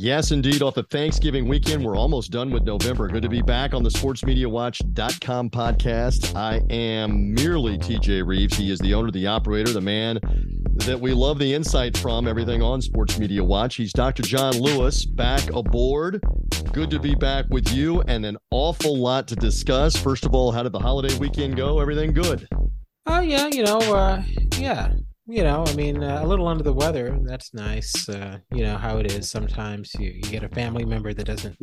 Yes, indeed. Off the Thanksgiving weekend, we're almost done with November. Good to be back on the sportsmediawatch.com podcast. I am merely TJ Reeves. He is the owner, the operator, the man that we love the insight from, everything on Sports Media Watch. He's Dr. John Lewis back aboard. Good to be back with you and an awful lot to discuss. First of all, how did the holiday weekend go? Everything good? Oh, yeah, you know, uh, yeah, you know, I mean, uh, a little under the weather. That's nice. Uh, you know how it is. Sometimes you, you get a family member that doesn't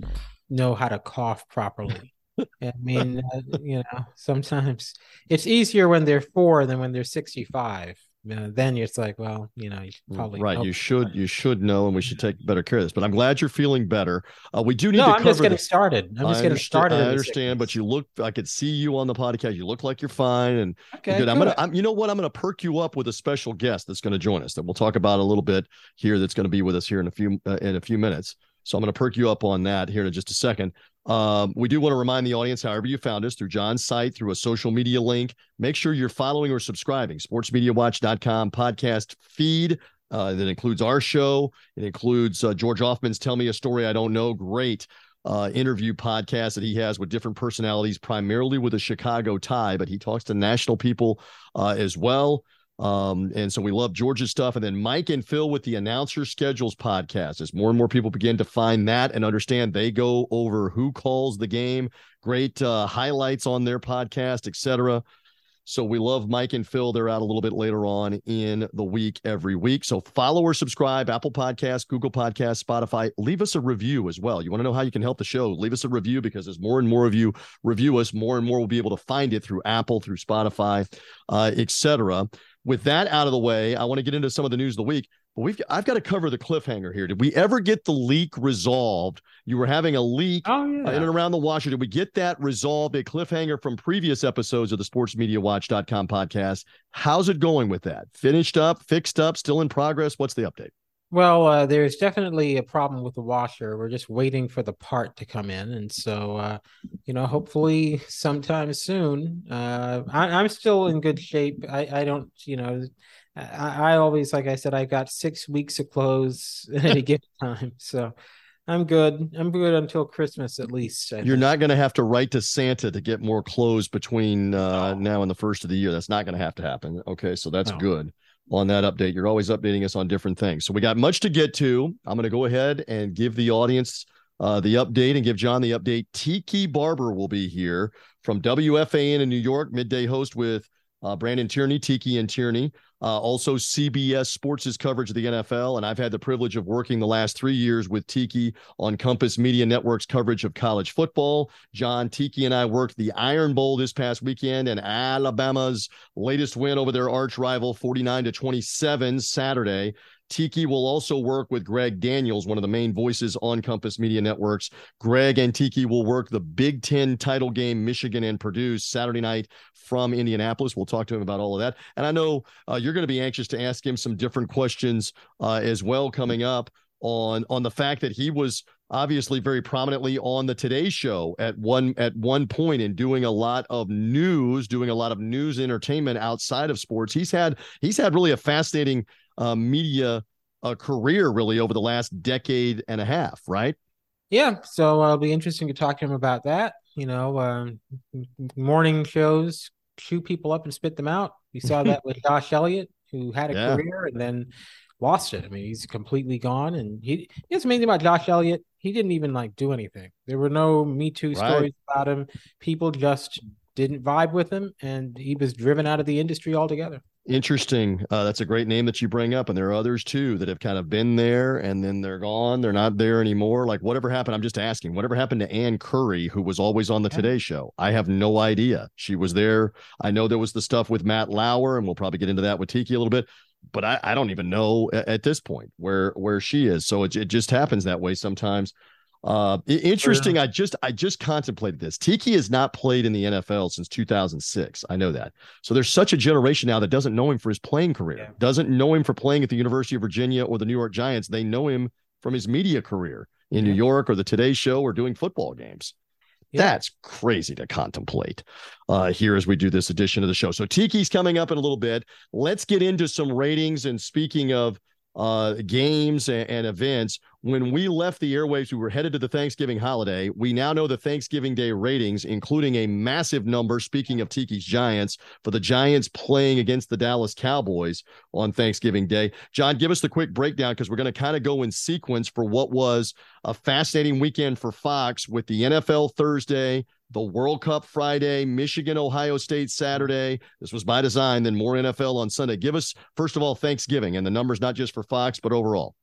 know how to cough properly. I mean, uh, you know, sometimes it's easier when they're four than when they're 65 uh, then it's like, well, you know, you probably right. You should you should know, and we should take better care of this. But I'm glad you're feeling better. Uh, we do need. No, to I'm just getting started. I'm just getting started. I understand, but you look. I could see you on the podcast. You look like you're fine, and okay, good. I'm gonna. I'm, you know what? I'm gonna perk you up with a special guest that's gonna join us that we'll talk about a little bit here. That's gonna be with us here in a few uh, in a few minutes. So I'm gonna perk you up on that here in just a second. Um, we do want to remind the audience, however you found us through John's site, through a social media link. Make sure you're following or subscribing. SportsMediaWatch.com podcast feed. Uh, that includes our show. It includes uh, George Ofman's "Tell Me a Story I Don't Know." Great uh, interview podcast that he has with different personalities, primarily with a Chicago tie, but he talks to national people uh, as well. Um, and so we love George's stuff. And then Mike and Phil with the Announcer Schedules podcast. As more and more people begin to find that and understand, they go over who calls the game, great uh, highlights on their podcast, etc. So we love Mike and Phil. They're out a little bit later on in the week every week. So follow or subscribe Apple Podcasts, Google Podcasts, Spotify. Leave us a review as well. You want to know how you can help the show? Leave us a review because as more and more of you review us, more and more will be able to find it through Apple, through Spotify, uh, etc. With that out of the way, I want to get into some of the news of the week. But we've I've got to cover the cliffhanger here. Did we ever get the leak resolved? You were having a leak oh uh, in and around the washer. Did we get that resolved? A cliffhanger from previous episodes of the sportsmediawatch.com podcast. How's it going with that? Finished up, fixed up, still in progress? What's the update? Well, uh, there's definitely a problem with the washer. We're just waiting for the part to come in, and so uh, you know, hopefully sometime soon. Uh, I, I'm still in good shape. I, I don't, you know, I, I always, like I said, I've got six weeks of clothes at any given time, so I'm good. I'm good until Christmas at least. I You're think. not going to have to write to Santa to get more clothes between uh, No. now and the first of the year. That's not going to have to happen. Okay, so that's No. good on that update. You're always updating us on different things. So we got much to get to. I'm going to go ahead and give the audience uh, the update and give John the update. Tiki Barber will be here from WFAN in New York, midday host with uh, Brandon Tierney, Tiki and Tierney. Uh, also, CBS Sports' coverage of the NFL. And I've had the privilege of working the last three years with Tiki on Compass Media Network's coverage of college football. John Tiki and I worked the Iron Bowl this past weekend and Alabama's latest win over their arch rival, 49 to 27 Saturday. Tiki will also work with Greg Daniels, one of the main voices on Compass Media Networks. Greg and Tiki will work the Big Ten title game, Michigan and Purdue, Saturday night from Indianapolis. We'll talk to him about all of that. And I know uh, you're going to be anxious to ask him some different questions uh, as well coming up on on the fact that he was obviously very prominently on the Today Show at one at one point and doing a lot of news, doing a lot of news entertainment outside of sports. He's had he's had really a fascinating uh, media uh, career really over the last decade and a half, right? Yeah, so uh, it'll be interesting to talk to him about that. You know, um, morning shows shoot people up and spit them out. You saw that with Josh Elliott, who had a yeah. career and then lost it. I mean, he's completely gone. And he, it's amazing about Josh Elliott. He didn't even like do anything. There were no Me Too right. stories about him. People just didn't vibe with him, and he was driven out of the industry altogether. Interesting. Uh, that's a great name that you bring up, and there are others too that have kind of been there and then they're gone. They're not there anymore. Like whatever happened, I'm just asking. Whatever happened to Ann Curry, who was always on the yeah. Today Show? I have no idea. She was there. I know there was the stuff with Matt Lauer, and we'll probably get into that with Tiki a little bit but I, I don't even know at, at, this point where where she is. So it, it just happens that way sometimes. Uh, interesting. I just I just contemplated this. Tiki has not played in the NFL since 2006. I know that. So there's such a generation now that doesn't know him for his playing career, yeah. doesn't know him for playing at the University of Virginia or the New York Giants. They know him from his media career in yeah. New York or the Today Show or doing football games. Yeah. That's crazy to contemplate uh, here as we do this edition of the show. So Tiki's coming up in a little bit. Let's get into some ratings. And speaking of uh, games and, and, events. When we left the airwaves, we were headed to the Thanksgiving holiday. We now know the Thanksgiving Day ratings, including a massive number, speaking of Tiki's Giants, for the Giants playing against the Dallas Cowboys on Thanksgiving Day. John, give us the quick breakdown because we're going to kind of go in sequence for what was a fascinating weekend for Fox with the NFL Thursday, the World Cup Friday, Michigan, Ohio State Saturday. This was by design, then more NFL on Sunday. Give us, first of all, Thanksgiving and the numbers, not just for Fox, but overall.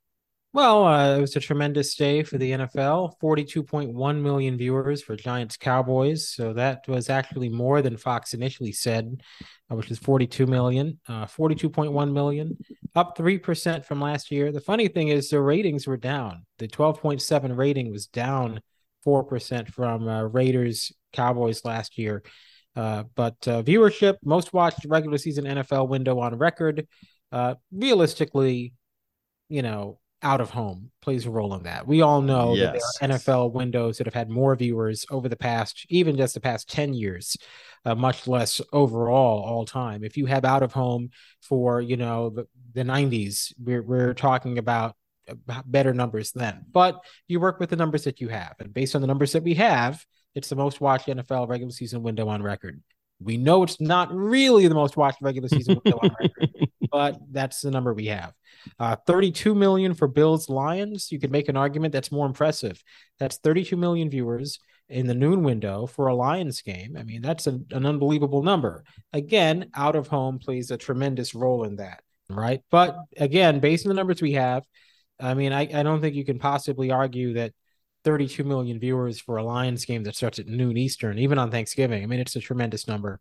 Well, uh, it was a tremendous day for the NFL 42.1 million viewers for Giants Cowboys. So that was actually more than Fox initially said, uh, which is 42 million, uh, 42.1 million, up 3% from last year. The funny thing is, the ratings were down. The 12.7 rating was down 4% from uh, Raiders Cowboys last year. Uh, but uh, viewership, most watched regular season NFL window on record. Uh, realistically, you know, out of home plays a role in that. We all know yes. that there are NFL windows that have had more viewers over the past, even just the past 10 years, uh, much less overall all time. If you have out of home for, you know, the, the 90s, we're, we're talking about better numbers then. But you work with the numbers that you have. And based on the numbers that we have, it's the most watched NFL regular season window on record. We know it's not really the most watched regular season window on record, but that's the number we have. Uh, 32 million for Bills Lions. You could make an argument that's more impressive. That's 32 million viewers in the noon window for a Lions game. I mean, that's a, an unbelievable number. Again, out of home plays a tremendous role in that, right? But again, based on the numbers we have, I mean, I, I don't think you can possibly argue that 32 million viewers for a Lions game that starts at noon Eastern, even on Thanksgiving. I mean, it's a tremendous number.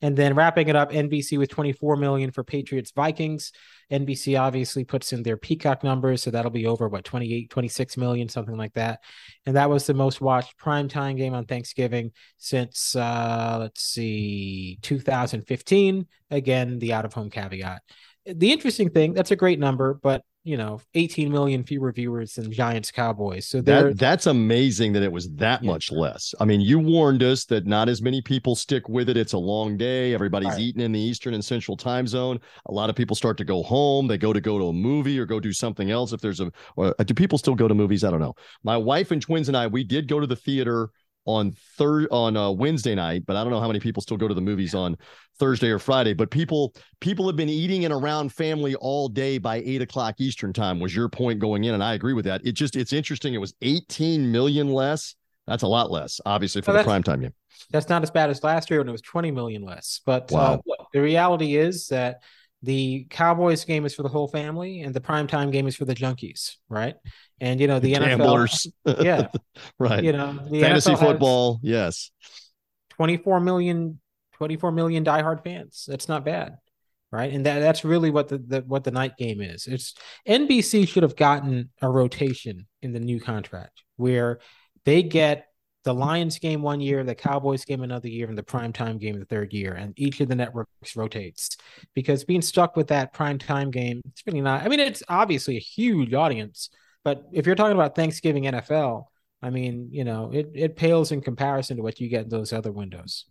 And then wrapping it up, NBC with 24 million for Patriots Vikings. NBC obviously puts in their Peacock numbers, so that'll be over what 28, 26 million, something like that. And that was the most watched primetime game on Thanksgiving since uh, let's see, 2015. Again, the out of home caveat. The interesting thing, that's a great number, but you know 18 million fewer viewers than Giants Cowboys. So that that's amazing that it was that yeah. much less. I mean, you warned us that not as many people stick with it. It's a long day. Everybody's right. eating in the Eastern and Central time zone. A lot of people start to go home. They go to go to a movie or go do something else. If there's a, or, uh, do people still go to movies? I don't know. My wife and twins and I, we did go to the theater on third on uh, Wednesday night, but I don't know how many people still go to the movies on Thursday or Friday. But people people have been eating and around family all day by eight o'clock Eastern time. Was your point going in? And I agree with that. It just it's interesting. It was 18 million less. That's a lot less, obviously, for well, the primetime game. That's not as bad as last year when it was 20 million less. But uh, wow. uh, the reality is that the Cowboys game is for the whole family, and the primetime game is for the junkies, right? And you know the, the gamblers, NFL, yeah, right. You know, fantasy NFL football, yes. 24 million, 24 million diehard fans. That's not bad. right? And that that's really what the, the what the night game is. It's NBC should have gotten a rotation in the new contract where they get the Lions game one year, the Cowboys game another year, and the primetime game the third year. And each of the networks rotates because being stuck with that primetime game, it's really not. I mean, it's obviously a huge audience, but if you're talking about Thanksgiving NFL, I mean, you know, it, it pales in comparison to what you get in those other windows.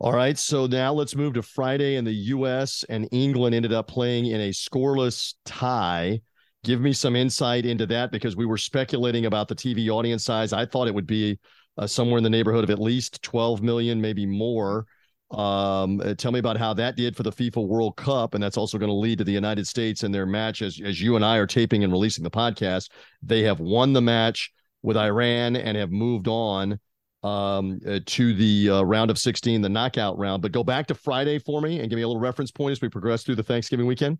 All right. So now let's move to Friday, and the U.S. and England ended up playing in a scoreless tie. Give me some insight into that because we were speculating about the TV audience size. I thought it would be uh, somewhere in the neighborhood of at least 12 million, maybe more. Um, uh, tell me about how that did for the FIFA World Cup, and that's also going to lead to the United States and their match. As as you and I are taping and releasing the podcast, they have won the match with Iran and have moved on um, uh, to the uh, round of 16, the knockout round. But go back to Friday for me and give me a little reference point as we progress through the Thanksgiving weekend.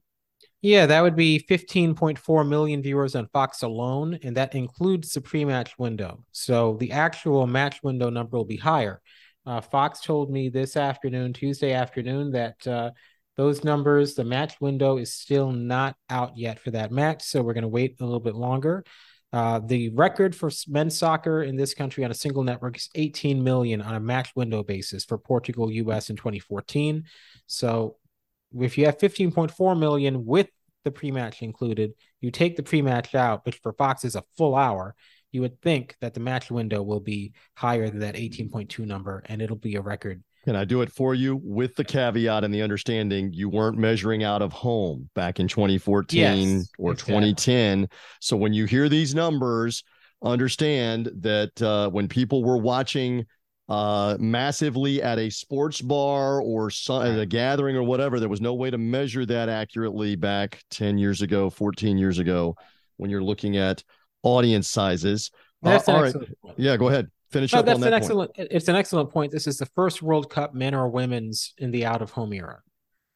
Yeah, that would be 15.4 million viewers on Fox alone, and that includes the pre-match window. So the actual match window number will be higher. Uh, Fox told me this afternoon, Tuesday afternoon, that uh, those numbers, the match window is still not out yet for that match. So we're going to wait a little bit longer. Uh, the record for men's soccer in this country on a single network is 18 million on a match window basis for Portugal, US in 2014. So if you have 15.4 million with the pre-match included, you take the pre-match out, which for Fox is a full hour, you would think that the match window will be higher than that 18.2 number and it'll be a record can I do it for you with the caveat and the understanding you weren't measuring out of home back in 2014 yes, or exactly. 2010? So when you hear these numbers, understand that uh, when people were watching uh, massively at a sports bar or some, at a gathering or whatever, there was no way to measure that accurately back 10 years ago, 14 years ago, when you're looking at audience sizes. Uh, all right. Yeah, go ahead finish no, up that's on that an excellent point. it's an excellent point this is the first world cup men or women's in the out of home era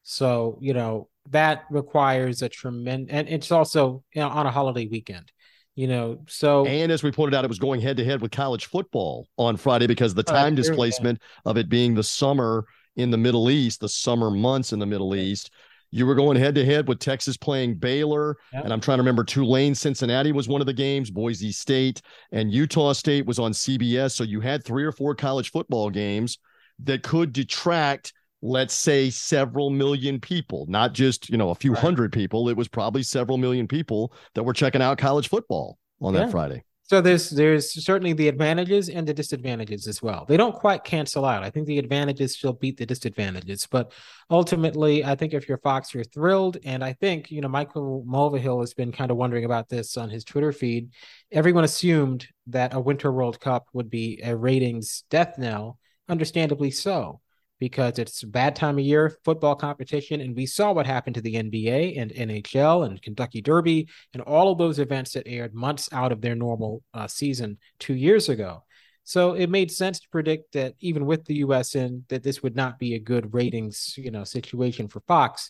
so you know that requires a tremendous and it's also you know, on a holiday weekend you know so and as we pointed out it was going head to head with college football on friday because the time uh, displacement of it being the summer in the middle east the summer months in the middle east you were going head to head with Texas playing Baylor. Yep. And I'm trying to remember Tulane, Cincinnati was one of the games, Boise State, and Utah State was on CBS. So you had three or four college football games that could detract, let's say, several million people, not just, you know, a few right. hundred people. It was probably several million people that were checking out college football on yeah. that Friday. So there's there's certainly the advantages and the disadvantages as well. They don't quite cancel out. I think the advantages still beat the disadvantages, but ultimately, I think if you're Fox, you're thrilled. And I think you know Michael Mulvihill has been kind of wondering about this on his Twitter feed. Everyone assumed that a Winter World Cup would be a ratings death knell, understandably so because it's a bad time of year football competition and we saw what happened to the NBA and NHL and Kentucky Derby and all of those events that aired months out of their normal uh, season 2 years ago. So it made sense to predict that even with the US in that this would not be a good ratings, you know, situation for Fox.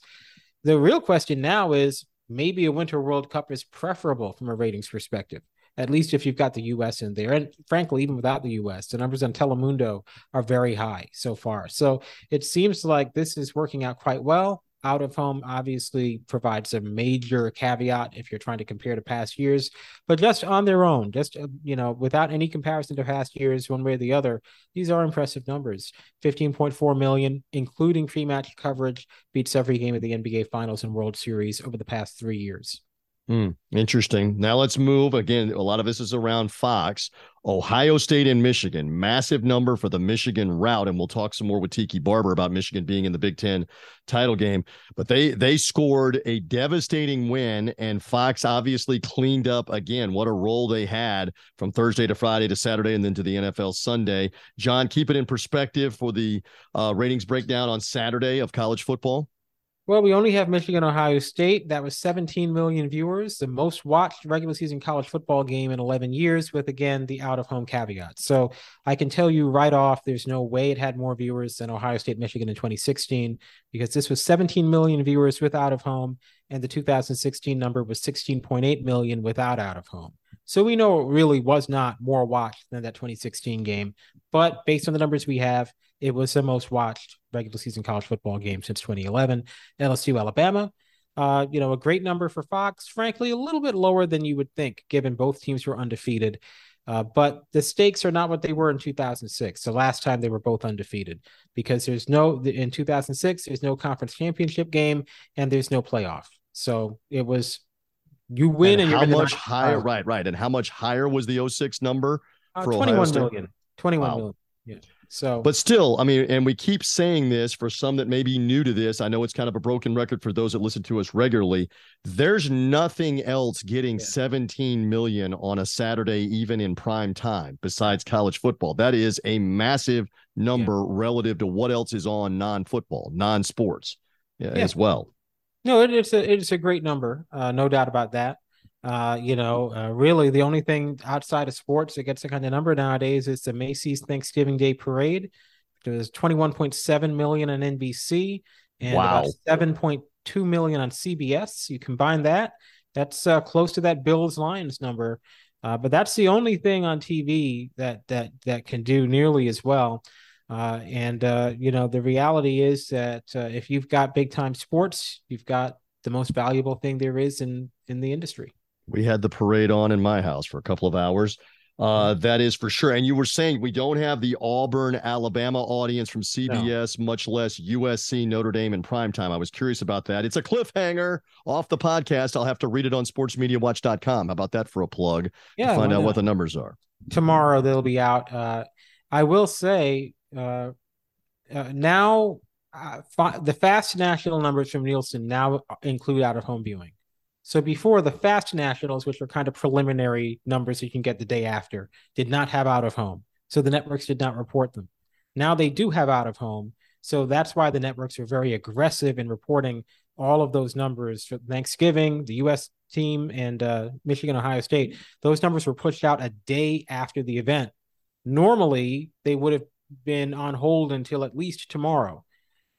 The real question now is maybe a Winter World Cup is preferable from a ratings perspective at least if you've got the US in there. And frankly, even without the US, the numbers on Telemundo are very high so far. So it seems like this is working out quite well. Out of home obviously provides a major caveat if you're trying to compare to past years, but just on their own, just uh, you know, without any comparison to past years, one way or the other, these are impressive numbers. 15.4 million, including pre-match coverage, beats every game of the NBA Finals and World Series over the past three years. Mm, interesting. Now let's move again. A lot of this is around Fox, Ohio State, and Michigan. Massive number for the Michigan route, and we'll talk some more with Tiki Barber about Michigan being in the Big Ten title game. But they they scored a devastating win, and Fox obviously cleaned up again. What a role they had from Thursday to Friday to Saturday, and then to the NFL Sunday. John, keep it in perspective for the uh, ratings breakdown on Saturday of college football. Well, we only have Michigan, Ohio State. That was 17 million viewers, the most watched regular season college football game in 11 years, with again the out of home caveat. So I can tell you right off, there's no way it had more viewers than Ohio State, Michigan in 2016, because this was 17 million viewers with out of home, and the 2016 number was 16.8 million without out of home. So we know it really was not more watched than that 2016 game. But based on the numbers we have, it was the most watched regular season college football game since 2011. LSU Alabama, uh, you know, a great number for Fox. Frankly, a little bit lower than you would think, given both teams were undefeated. Uh, but the stakes are not what they were in 2006, the last time they were both undefeated, because there's no in 2006 there's no conference championship game and there's no playoff. So it was you win and, and how much higher, right, right, and how much higher was the 06 number uh, for 21 million, 21 wow. million. Yeah. So, but still, I mean, and we keep saying this for some that may be new to this. I know it's kind of a broken record for those that listen to us regularly. There's nothing else getting yeah. 17 million on a Saturday, even in prime time, besides college football. That is a massive number yeah. relative to what else is on non-football, non-sports yeah. as well. No, it, it's a it's a great number, uh, no doubt about that. Uh, you know, uh, really the only thing outside of sports that gets the kind of number nowadays is the Macy's Thanksgiving Day Parade. There's 21.7 million on NBC and wow. 7.2 million on CBS. You combine that, that's uh, close to that Bills Lions number. Uh, but that's the only thing on TV that that that can do nearly as well. Uh, and uh, you know, the reality is that uh, if you've got big time sports, you've got the most valuable thing there is in in the industry. We had the parade on in my house for a couple of hours. Uh, mm-hmm. that is for sure. And you were saying we don't have the Auburn, Alabama audience from CBS, no. much less USC, Notre Dame in primetime. I was curious about that. It's a cliffhanger off the podcast. I'll have to read it on sportsmediawatch.com. How about that for a plug? Yeah, find out what the numbers are. Tomorrow they'll be out. Uh, I will say uh, uh now uh, fi- the fast national numbers from Nielsen now include out of home viewing. So before the fast nationals, which were kind of preliminary numbers you can get the day after, did not have out of home. So the networks did not report them. Now they do have out of home. So that's why the networks are very aggressive in reporting all of those numbers for Thanksgiving, the US team, and uh, Michigan, Ohio State. Those numbers were pushed out a day after the event. Normally, they would have been on hold until at least tomorrow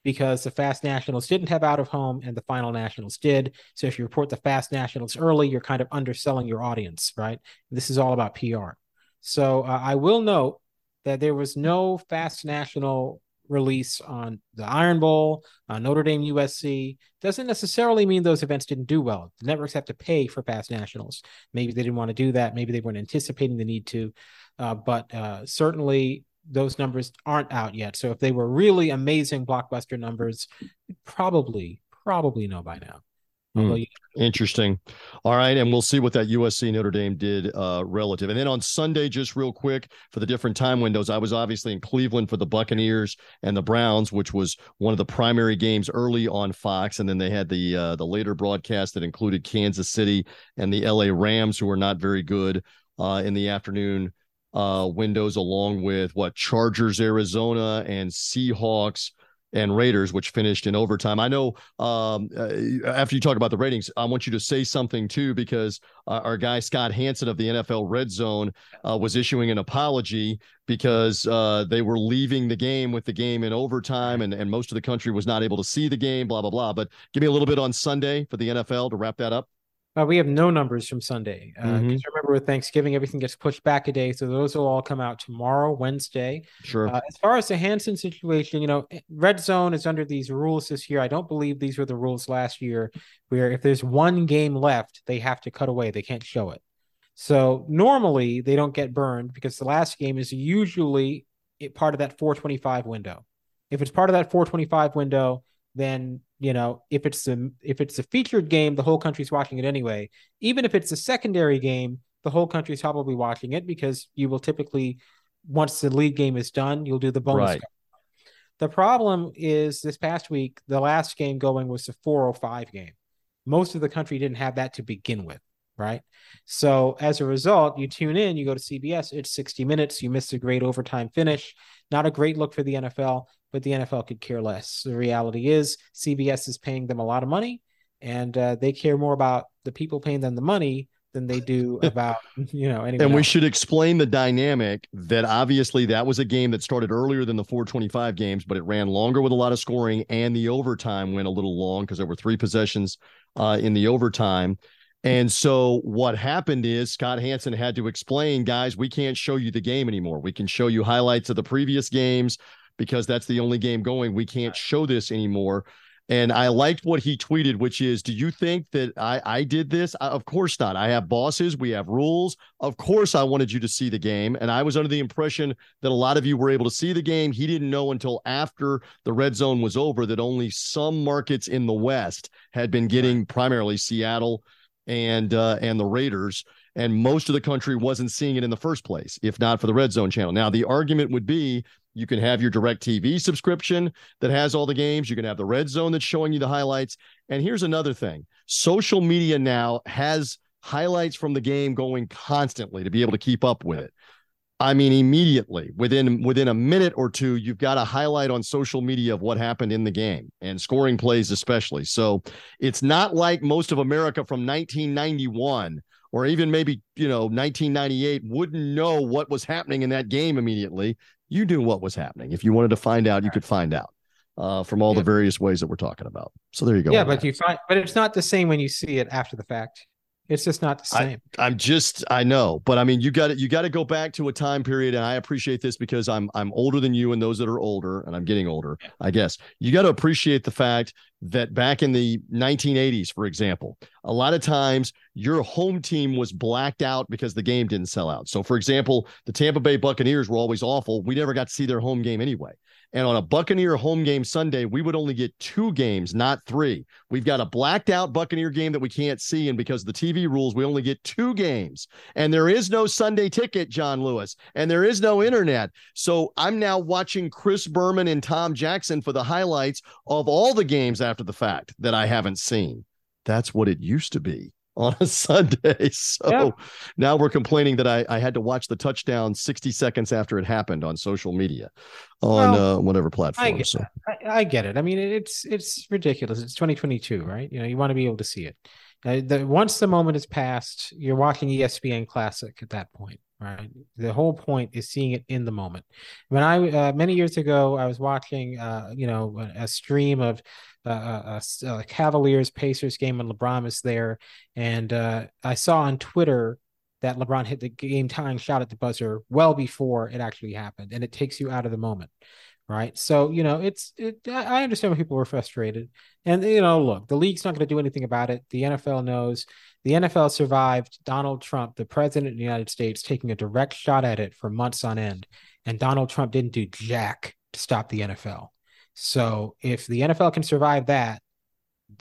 because the Fast Nationals didn't have out of home and the Final Nationals did. So if you report the Fast Nationals early, you're kind of underselling your audience, right? This is all about PR. So uh, I will note that there was no Fast National release on the Iron Bowl, uh, Notre Dame USC. Doesn't necessarily mean those events didn't do well. The networks have to pay for Fast Nationals. Maybe they didn't want to do that. Maybe they weren't anticipating the need to. Uh, but uh, certainly those numbers aren't out yet. So if they were really amazing blockbuster numbers, probably probably know by now. Mm, interesting. All right, and we'll see what that USC Notre Dame did uh, relative. And then on Sunday, just real quick for the different time windows, I was obviously in Cleveland for the Buccaneers and the Browns, which was one of the primary games early on Fox, and then they had the uh, the later broadcast that included Kansas City and the LA Rams, who were not very good uh, in the afternoon uh, windows, along with what Chargers, Arizona, and Seahawks and Raiders, which finished in overtime. I know um, uh, after you talk about the ratings, I want you to say something too, because uh, our guy Scott Hanson of the NFL Red Zone uh, was issuing an apology because uh, they were leaving the game with the game in overtime, and, and most of the country was not able to see the game, blah, blah, blah. But give me a little bit on Sunday for the NFL to wrap that up. Uh, we have no numbers from Sunday. Uh, mm-hmm. remember, with Thanksgiving, everything gets pushed back a day, so those will all come out tomorrow, Wednesday. Sure. Uh, as far as the Hanson situation, you know, Red Zone is under these rules this year. I don't believe these were the rules last year, where if there's one game left, they have to cut away. They can't show it. So normally they don't get burned because the last game is usually part of that 425 window. If it's part of that 425 window, then you know if it's a if it's a featured game the whole country's watching it anyway. Even if it's a secondary game the whole country's probably watching it because you will typically once the lead game is done you'll do the bonus right. the problem is this past week the last game going was the 405 game. Most of the country didn't have that to begin with right? So as a result you tune in you go to cbs it's 60 minutes you miss a great overtime finish. Not a great look for the nfl but the NFL could care less. The reality is, CBS is paying them a lot of money, and uh, they care more about the people paying them the money than they do about you know. And we else. should explain the dynamic that obviously that was a game that started earlier than the 425 games, but it ran longer with a lot of scoring, and the overtime went a little long because there were three possessions uh, in the overtime. And so what happened is Scott Hanson had to explain, guys, we can't show you the game anymore. We can show you highlights of the previous games, because that's the only game going. We can't show this anymore. And I liked what he tweeted, which is, do you think that I, I did this? I, of course not. I have bosses. We have rules. Of course, I wanted you to see the game. And I was under the impression that a lot of you were able to see the game. He didn't know until after the red zone was over that only some markets in the West had been getting primarily Seattle and uh, and the Raiders and most of the country wasn't seeing it in the first place if not for the red zone channel now the argument would be you can have your DirecTV subscription that has all the games. You can have the red zone that's showing you the highlights. And here's another thing social media now has highlights from the game going constantly to be able to keep up with it. I mean, immediately within within a minute or two, you've got a highlight on social media of what happened in the game and scoring plays, especially. So it's not like most of America from 1991 or even maybe you know 1998 wouldn't know what was happening in that game immediately you knew what was happening. If you wanted to find out, you could find out uh, from all yeah. the various ways that we're talking about. So there you go. Yeah, but that. you find, but it's not the same when you see it after the fact. It's just not the same. I, am just I know, but I mean you got to you got to go back to a time period and I appreciate this because I'm I'm older than you and those that are older and I'm getting older, I guess. You got to appreciate the fact that back in the 1980s for example, a lot of times your home team was blacked out because the game didn't sell out. So for example, the Tampa Bay Buccaneers were always awful. We never got to see their home game anyway. And on a Buccaneer home game Sunday, we would only get two games, not three. We've got a blacked out Buccaneer game that we can't see. And because of the TV rules, we only get two games. And there is no Sunday ticket, John Lewis, and there is no internet. So I'm now watching Chris Berman and Tom Jackson for the highlights of all the games after the fact that I haven't seen. That's what it used to be on a Sunday. So now we're complaining that I, I had to watch the touchdown 60 seconds after it happened on social media on well, uh, whatever platform. I get, so. I, I, get it. I mean, it's it's ridiculous. It's 2022, right? You know, you want to be able to see it. Uh, the, once the moment is passed, you're watching ESPN Classic at that point, right? The whole point is seeing it in the moment. When I uh, many years ago, I was watching, uh, you know, a stream of Uh, uh, uh, a, a, Cavaliers Pacers game when LeBron was there, and uh, I saw on Twitter that LeBron hit the game tying shot at the buzzer well before it actually happened, and it takes you out of the moment, right? So you know, it's it. I understand when people were frustrated, and you know, look, the league's not going to do anything about it. The NFL knows. The NFL survived Donald Trump, the president of the United States, taking a direct shot at it for months on end, and Donald Trump didn't do jack to stop the NFL. So if the NFL can survive that,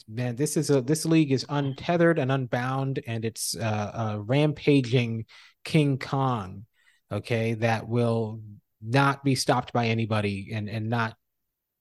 man, this is a this league is untethered and unbound, and it's uh, a rampaging King Kong, okay, that will not be stopped by anybody and and not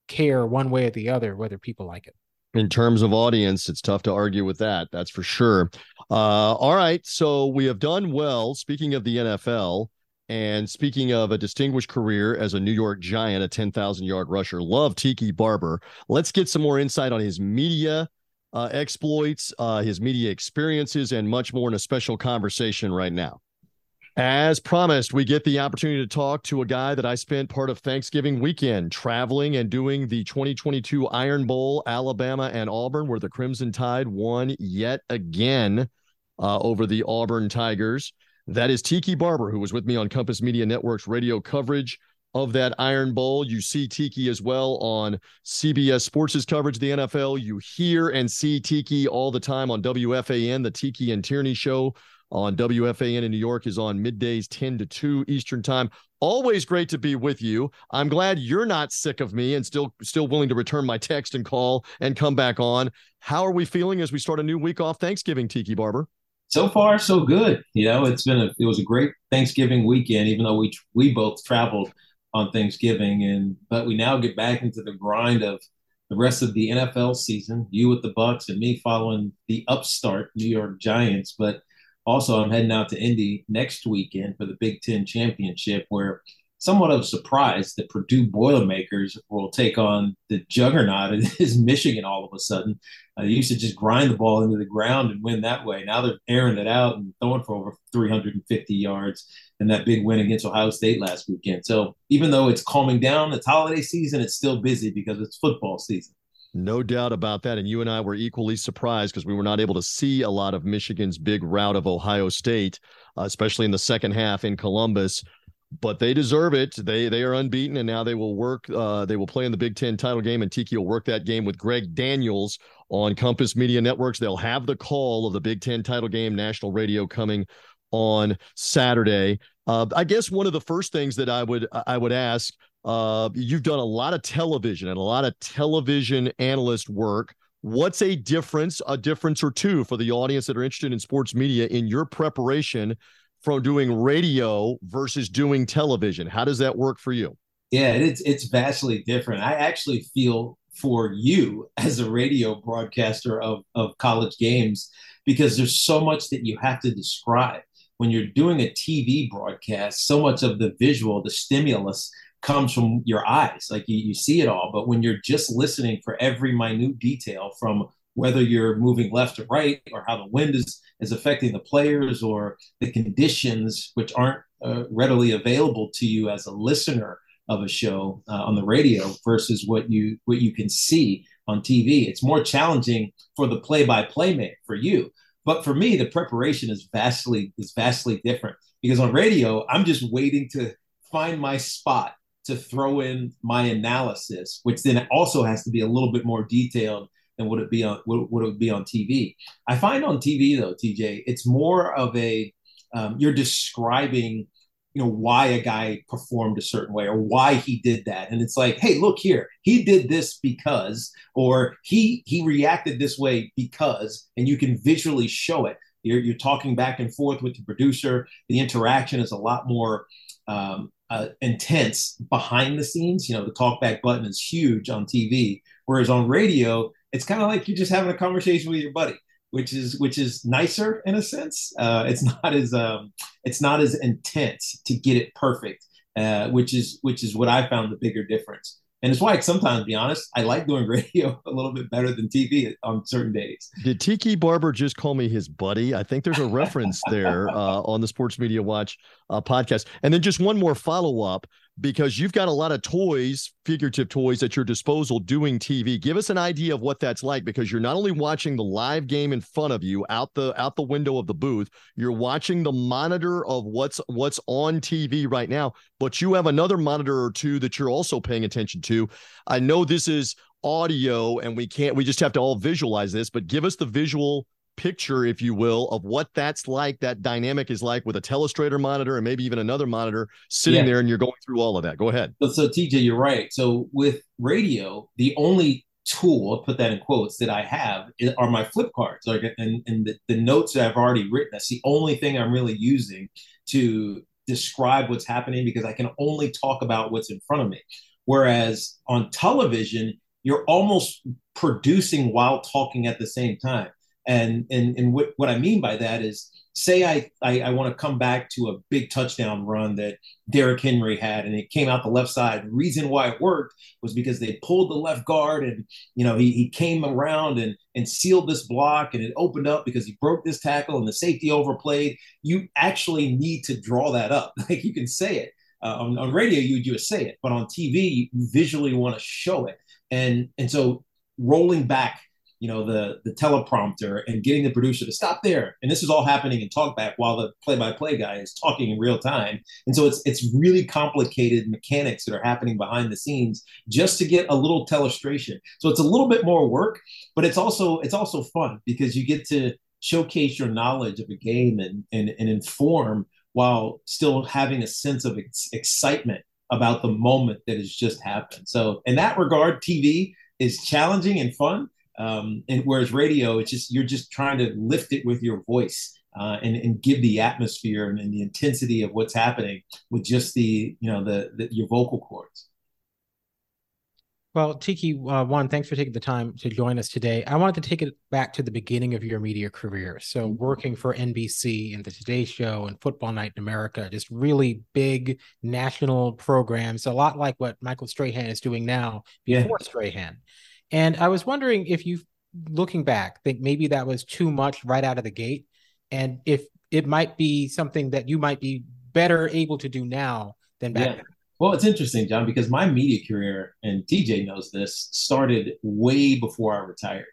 care one way or the other whether people like it. In terms of audience, it's tough to argue with that. That's for sure. Uh, all right, so we have done well. Speaking of the NFL, and speaking of a distinguished career as a New York Giant, a 10,000 yard rusher, love Tiki Barber. Let's get some more insight on his media uh, exploits, uh, his media experiences, and much more in a special conversation right now. As promised, we get the opportunity to talk to a guy that I spent part of Thanksgiving weekend traveling and doing the 2022 Iron Bowl, Alabama and Auburn, where the Crimson Tide won yet again uh, over the Auburn Tigers. That is Tiki Barber, who was with me on Compass Media Network's radio coverage of that Iron Bowl. You see Tiki as well on CBS Sports' coverage of the NFL. You hear and see Tiki all the time on WFAN. The Tiki and Tierney show on WFAN in New York is on middays 10 to 2 Eastern time. Always great to be with you. I'm glad you're not sick of me and still still willing to return my text and call and come back on. How are we feeling as we start a new week off Thanksgiving, Tiki Barber? So far so good. You know, it's been a it was a great Thanksgiving weekend, even though we we both traveled on Thanksgiving, and but we now get back into the grind of the rest of the NFL season. You with the Bucs and me following the upstart New York Giants, but also I'm heading out to Indy next weekend for the Big Ten championship, where somewhat of a surprise that Purdue Boilermakers will take on the juggernaut is Michigan all of a sudden. Uh, they used to just grind the ball into the ground and win that way. Now they're airing it out and throwing for over 350 yards and that big win against Ohio State last weekend. So even though it's calming down, it's holiday season, it's still busy because it's football season. No doubt about that. And you and I were equally surprised because we were not able to see a lot of Michigan's big rout of Ohio State, uh, especially in the second half in Columbus. But they deserve it. They they are unbeaten, and now they will work. Uh, they will play in the Big Ten title game, and Tiki will work that game with Greg Daniels on Compass Media Networks. They'll have the call of the Big Ten title game, national radio coming on Saturday. Uh, I guess one of the first things that I would I would ask. Uh, you've done a lot of television and a lot of television analyst work. What's a difference, a difference or two for the audience that are interested in sports media in your preparation from doing radio versus doing television? How does that work for you? Yeah, it's it's vastly different. I actually feel for you as a radio broadcaster of, of college games because there's so much that you have to describe. When you're doing a TV broadcast, so much of the visual, the stimulus comes from your eyes. Like you, you see it all. But when you're just listening for every minute detail from whether you're moving left or right or how the wind is is affecting the players or the conditions which aren't uh, readily available to you as a listener of a show uh, on the radio versus what you what you can see on TV. It's more challenging for the play-by-play man for you. But for me, the preparation is vastly is vastly different because on radio, I'm just waiting to find my spot to throw in my analysis, which then also has to be a little bit more detailed would it be on would, would it be on TV. I find on TV though, TJ, it's more of a um, you're describing you know why a guy performed a certain way or why he did that. And it's like hey look here he did this because or he he reacted this way because and you can visually show it. You're, you're talking back and forth with the producer. The interaction is a lot more um, uh, intense behind the scenes. You know the talkback button is huge on tv whereas on radio it's kind of like you're just having a conversation with your buddy, which is which is nicer in a sense. Uh, it's not as um, it's not as intense to get it perfect, uh, which is which is what I found the bigger difference. And it's why sometimes, to be honest, I like doing radio a little bit better than TV on certain days. Did Tiki Barber just call me his buddy? I think there's a reference there uh, on the Sports Media Watch uh, podcast. And then just one more follow up because you've got a lot of toys, figurative toys at your disposal doing TV. Give us an idea of what that's like because you're not only watching the live game in front of you out the out the window of the booth, you're watching the monitor of what's what's on TV right now, but you have another monitor or two that you're also paying attention to. I know this is audio and we can't we just have to all visualize this, but give us the visual picture, if you will, of what that's like, that dynamic is like with a telestrator monitor and maybe even another monitor sitting yeah. there and you're going through all of that. Go ahead. So, so TJ, you're right. So with radio, the only tool, I'll put that in quotes, that I have are my flip cards. Like and, and the, the notes that I've already written. That's the only thing I'm really using to describe what's happening because I can only talk about what's in front of me. Whereas on television, you're almost producing while talking at the same time. And and and what, what I mean by that is say I, I, I want to come back to a big touchdown run that Derrick Henry had and it came out the left side. The reason why it worked was because they pulled the left guard and you know he, he came around and and sealed this block and it opened up because he broke this tackle and the safety overplayed. You actually need to draw that up. Like you can say it. Uh, on, on radio, you would just say it, but on TV, you visually want to show it. And and so rolling back you know the the teleprompter and getting the producer to stop there. And this is all happening in talkback while the play-by-play guy is talking in real time. And so it's it's really complicated mechanics that are happening behind the scenes just to get a little telestration. So it's a little bit more work but it's also it's also fun because you get to showcase your knowledge of a game and and, and inform while still having a sense of ex- excitement about the moment that has just happened. So in that regard tv is challenging and fun um, and whereas radio, it's just you're just trying to lift it with your voice uh, and, and give the atmosphere and, and, the intensity of what's happening with just the you know the, the your vocal cords. Well, Tiki, uh, one, thanks for taking the time to join us today. I wanted to take it back to the beginning of your media career. So, mm-hmm. working for NBC and the Today Show and Football Night in America, just really big national programs, a lot like what Michael Strahan is doing now before yeah. Strahan. And I was wondering if you, looking back, think maybe that was too much right out of the gate, and if it might be something that you might be better able to do now than back yeah. then. Well, it's interesting, John, because my media career, and TJ knows this, started way before I retired.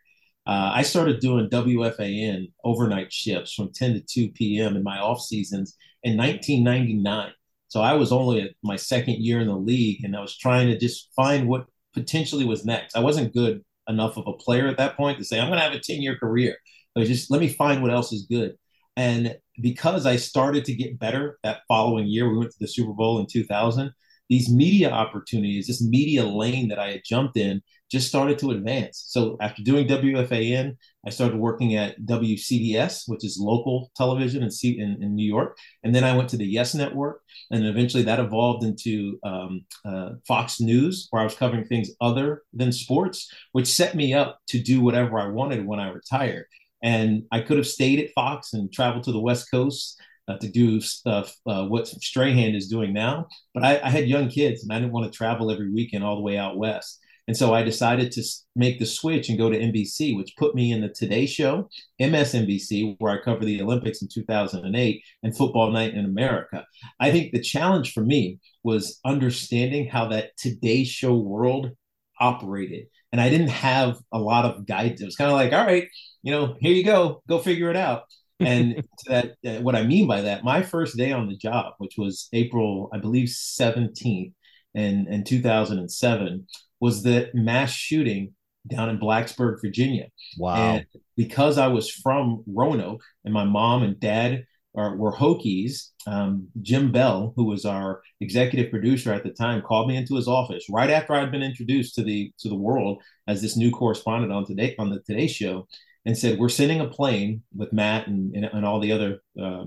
Uh, I started doing WFAN overnight shifts from 10 to 2 p.m. in my off seasons in 1999. So I was only at my second year in the league, and I was trying to just find what potentially was next. I wasn't good enough of a player at that point to say I'm going to have a 10 year career. But just let me find what else is good. And because I started to get better that following year, we went to the Super Bowl in 2000 these media opportunities, this media lane that I had jumped in, just started to advance. So after doing WFAN, I started working at WCBS, which is local television in, in, in New York. And then I went to the Yes Network. And eventually that evolved into um, uh, Fox News, where I was covering things other than sports, which set me up to do whatever I wanted when I retired. And I could have stayed at Fox and traveled to the West Coast uh, to do stuff uh, what Strahan is doing now. But I, I, had young kids and I didn't want to travel every weekend all the way out west. And so I decided to make the switch and go to NBC, which put me in the Today Show, MSNBC, where I cover the Olympics in 2008 and Football Night in America. I think the challenge for me was understanding how that Today Show world operated. And I didn't have a lot of guidance. It was kind of like, all right, you know, here you go, go figure it out and that uh, what I mean by that, my first day on the job, which was April, I believe, 17th in, in 2007, was the mass shooting down in Blacksburg, Virginia. Wow. And because I was from Roanoke and my mom and dad are, were Hokies, um, Jim Bell, who was our executive producer at the time, called me into his office right after I'd been introduced to the to the world as this new correspondent on today on the Today Show and said, "We're sending a plane with Matt and and, and all the other uh,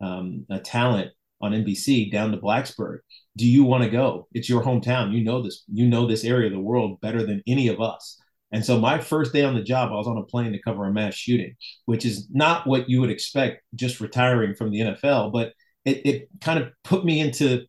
um, uh, talent on NBC down to Blacksburg. Do you want to go? It's your hometown. You know this. You know this area of the world better than any of us." And so my first day on the job, I was on a plane to cover a mass shooting, which is not what you would expect just retiring from the NFL, but it, it kind of put me into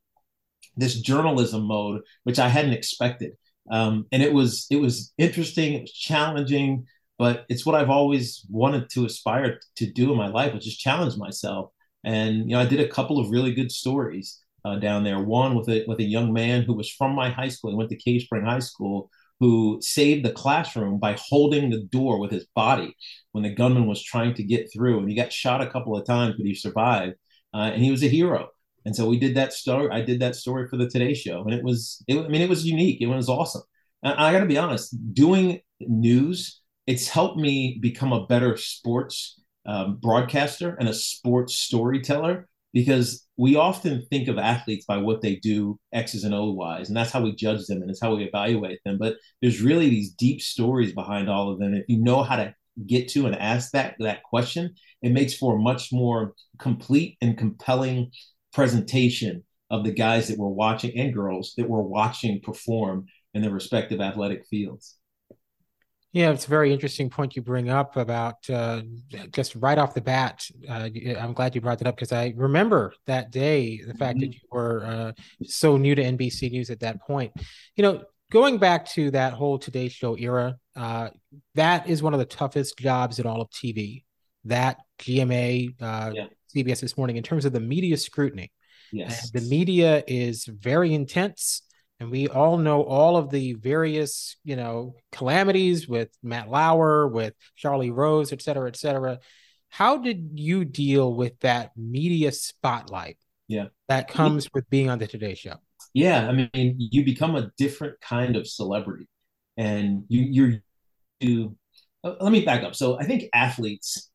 this journalism mode, which I hadn't expected. Um, and it was it was interesting, it was challenging, but it's what I've always wanted to aspire to do in my life, which is challenge myself. And you know, I did a couple of really good stories uh, down there. One with a with a young man who was from my high school. He went to Cave Spring High School, who saved the classroom by holding the door with his body when the gunman was trying to get through. And he got shot a couple of times, but he survived. Uh, and he was a hero. And so we did that story. I did that story for the Today Show, and it was, it, I mean, it was unique. It was awesome. And I got to be honest, doing news it's helped me become a better sports um, broadcaster and a sports storyteller because we often think of athletes by what they do x's and o wise and that's how we judge them and it's how we evaluate them. But there's really these deep stories behind all of them. If you know how to get to and ask that that question it makes for a much more complete and compelling presentation of the guys that we're watching and girls that we're watching perform in their respective athletic fields yeah, it's a very interesting point you bring up about uh, just right off the bat. Uh, I'm glad you brought that up because I remember that day, the fact mm-hmm. that you were uh, so new to NBC News at that point. You know, going back to that whole Today Show era, uh, that is one of the toughest jobs in all of TV. That GMA, uh, yeah. CBS this morning, in terms of the media scrutiny. Yes. The media is very intense and we all know all of the various you know calamities with matt lauer with charlie rose et cetera et cetera. How did you deal with that media spotlight yeah. that comes with being on the today show? Yeah i mean you become a different kind of celebrity and you you're you uh, let me back up. So i think athletes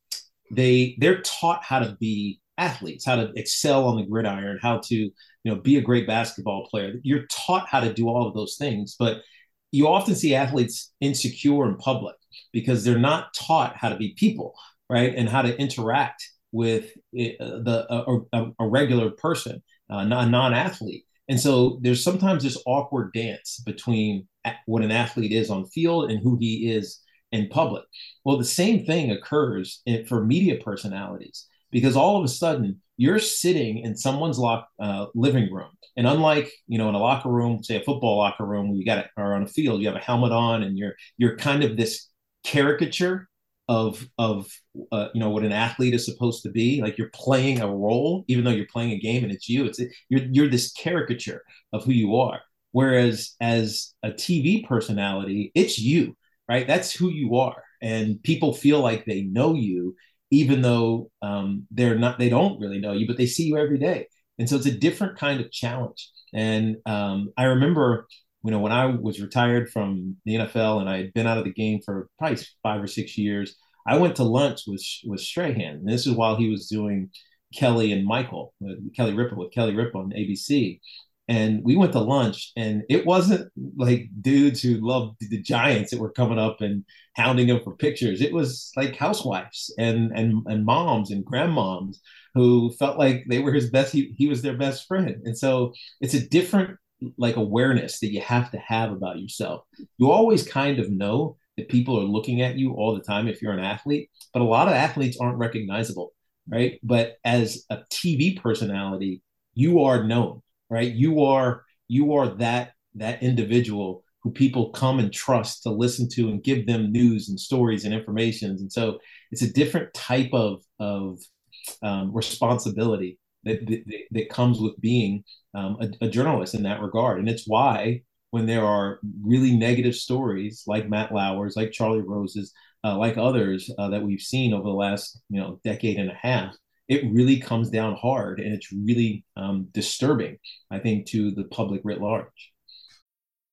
they they're taught how to be athletes, how to excel on the gridiron, how to, you know, be a great basketball player. You're taught how to do all of those things, but you often see athletes insecure in public because they're not taught how to be people, right? And how to interact with eh, the a, a, a regular person, uh, a non-athlete. And so there's sometimes this awkward dance between what an athlete is on field and who he is in public. Well, the same thing occurs for media personalities because all of a sudden you're sitting in someone's lock, uh, living room. And unlike, you know, in a locker room, say a football locker room where you got it, or on a field, you have a helmet on and you're, you're kind of this caricature of, of, uh, you know, what an athlete is supposed to be. Like you're playing a role, even though you're playing a game and it's you, it's, you're, you're this caricature of who you are. Whereas as a TV personality, it's you, right? That's who you are. And people feel like they know you even though um, they're not they don't really know you but they see you every day And so it's a different kind of challenge. And um, I remember, you know, when I was retired from the NFL and I had been out of the game for probably five or six years, I went to lunch with with Strahan. And this is while he was doing Kelly and Michael, uh, Kelly Ripa with Kelly Ripa on ABC. And we went to lunch, and it wasn't like dudes who loved the Giants that were coming up and hounding him for pictures. It was like housewives and and and moms and grandmoms who felt like they were his best. He, he was their best friend, and so it's a different like awareness that you have to have about yourself. You always kind of know that people are looking at you all the time if you're an athlete, but a lot of athletes aren't recognizable right? But as a TV personality, you are known, right? You are you are that that individual who people come and trust to listen to and give them news and stories and informations. And so it's a different type of of um, responsibility that, that, that comes with being um, a, a journalist in that regard. And it's why when there are really negative stories like Matt Lauer's, like Charlie Rose's, uh, like others uh, that we've seen over the last you know decade and a half, it really comes down hard and it's really um, disturbing, I think, to the public writ large.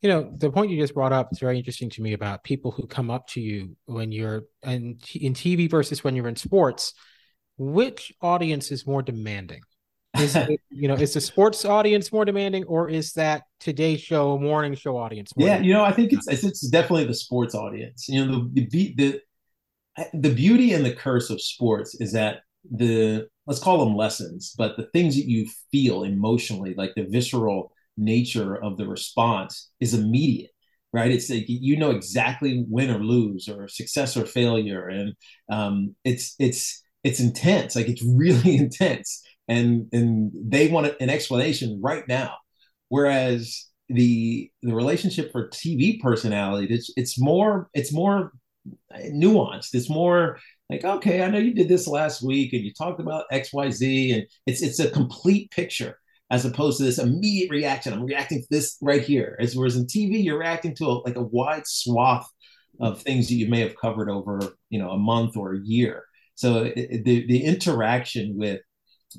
You know, the point you just brought up is very interesting to me about people who come up to you when you're in, in TV versus when you're in sports. Which audience is more demanding? Is it, you know, is the sports audience more demanding, or is that Today Show morning show audience? yeah, demanding? you know, I think it's it's definitely the sports audience. You know, the the the the beauty and the curse of sports is that the let's call them lessons, but the things that you feel emotionally, like the visceral nature of the response is immediate right? It's like you know exactly win or lose or success or failure. And um, it's it's it's intense. Like it's really intense. And and they want an explanation right now. Whereas the the relationship for tv personality it's it's more it's more nuanced. It's more like okay i know you did this last week and you talked about xyz and it's it's a complete picture as opposed to this immediate reaction. I'm reacting to this right here. As whereas in TV, you're reacting to a, like a wide swath of things that you may have covered over you know a month or a year. So it, the the interaction with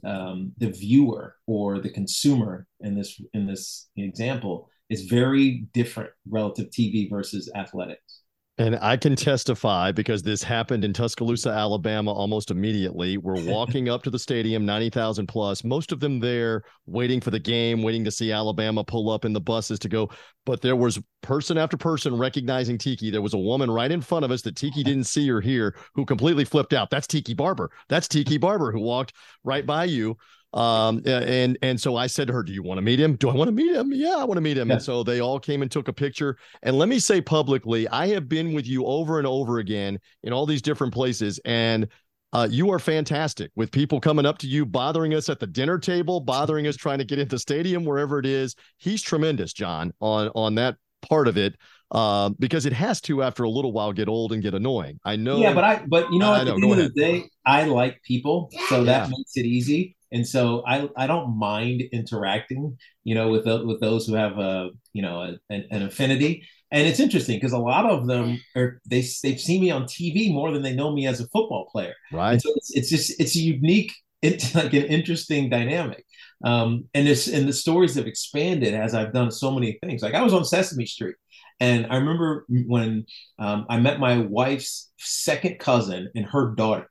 um, the viewer or the consumer in this in this example is very different relative TV versus athletics. And I can testify because this happened in Tuscaloosa, Alabama almost immediately. We're walking up to the stadium, 90,000 plus, most of them there waiting for the game, waiting to see Alabama pull up in the buses to go. But there was person after person recognizing Tiki. There was a woman right in front of us that Tiki didn't see or hear who completely flipped out. That's Tiki Barber. That's Tiki Barber who walked right by you. Um, and and so I said to her, "Do you want to meet him? Do I want to meet him? Yeah, I want to meet him." Yeah. And so they all came and took a picture. And let me say publicly, I have been with you over and over again in all these different places, and uh, you are fantastic with people coming up to you, bothering us at the dinner table, bothering us trying to get into stadium, wherever it is. He's tremendous, John, on on that part of it uh, because it has to after a little while get old and get annoying. I know. Yeah, but I but you know at the end of the day, I like people, so that makes it easy and so I I don't mind interacting, you know, with with those who have a you know a, an, an affinity. And it's interesting because a lot of them are they they've seen me on TV more than they know me as a football player. Right. And so it's, it's just it's a unique, it's like an interesting dynamic. Um, and this and the stories have expanded as I've done so many things. Like I was on Sesame Street, and I remember when um, I met my wife's second cousin and her daughter,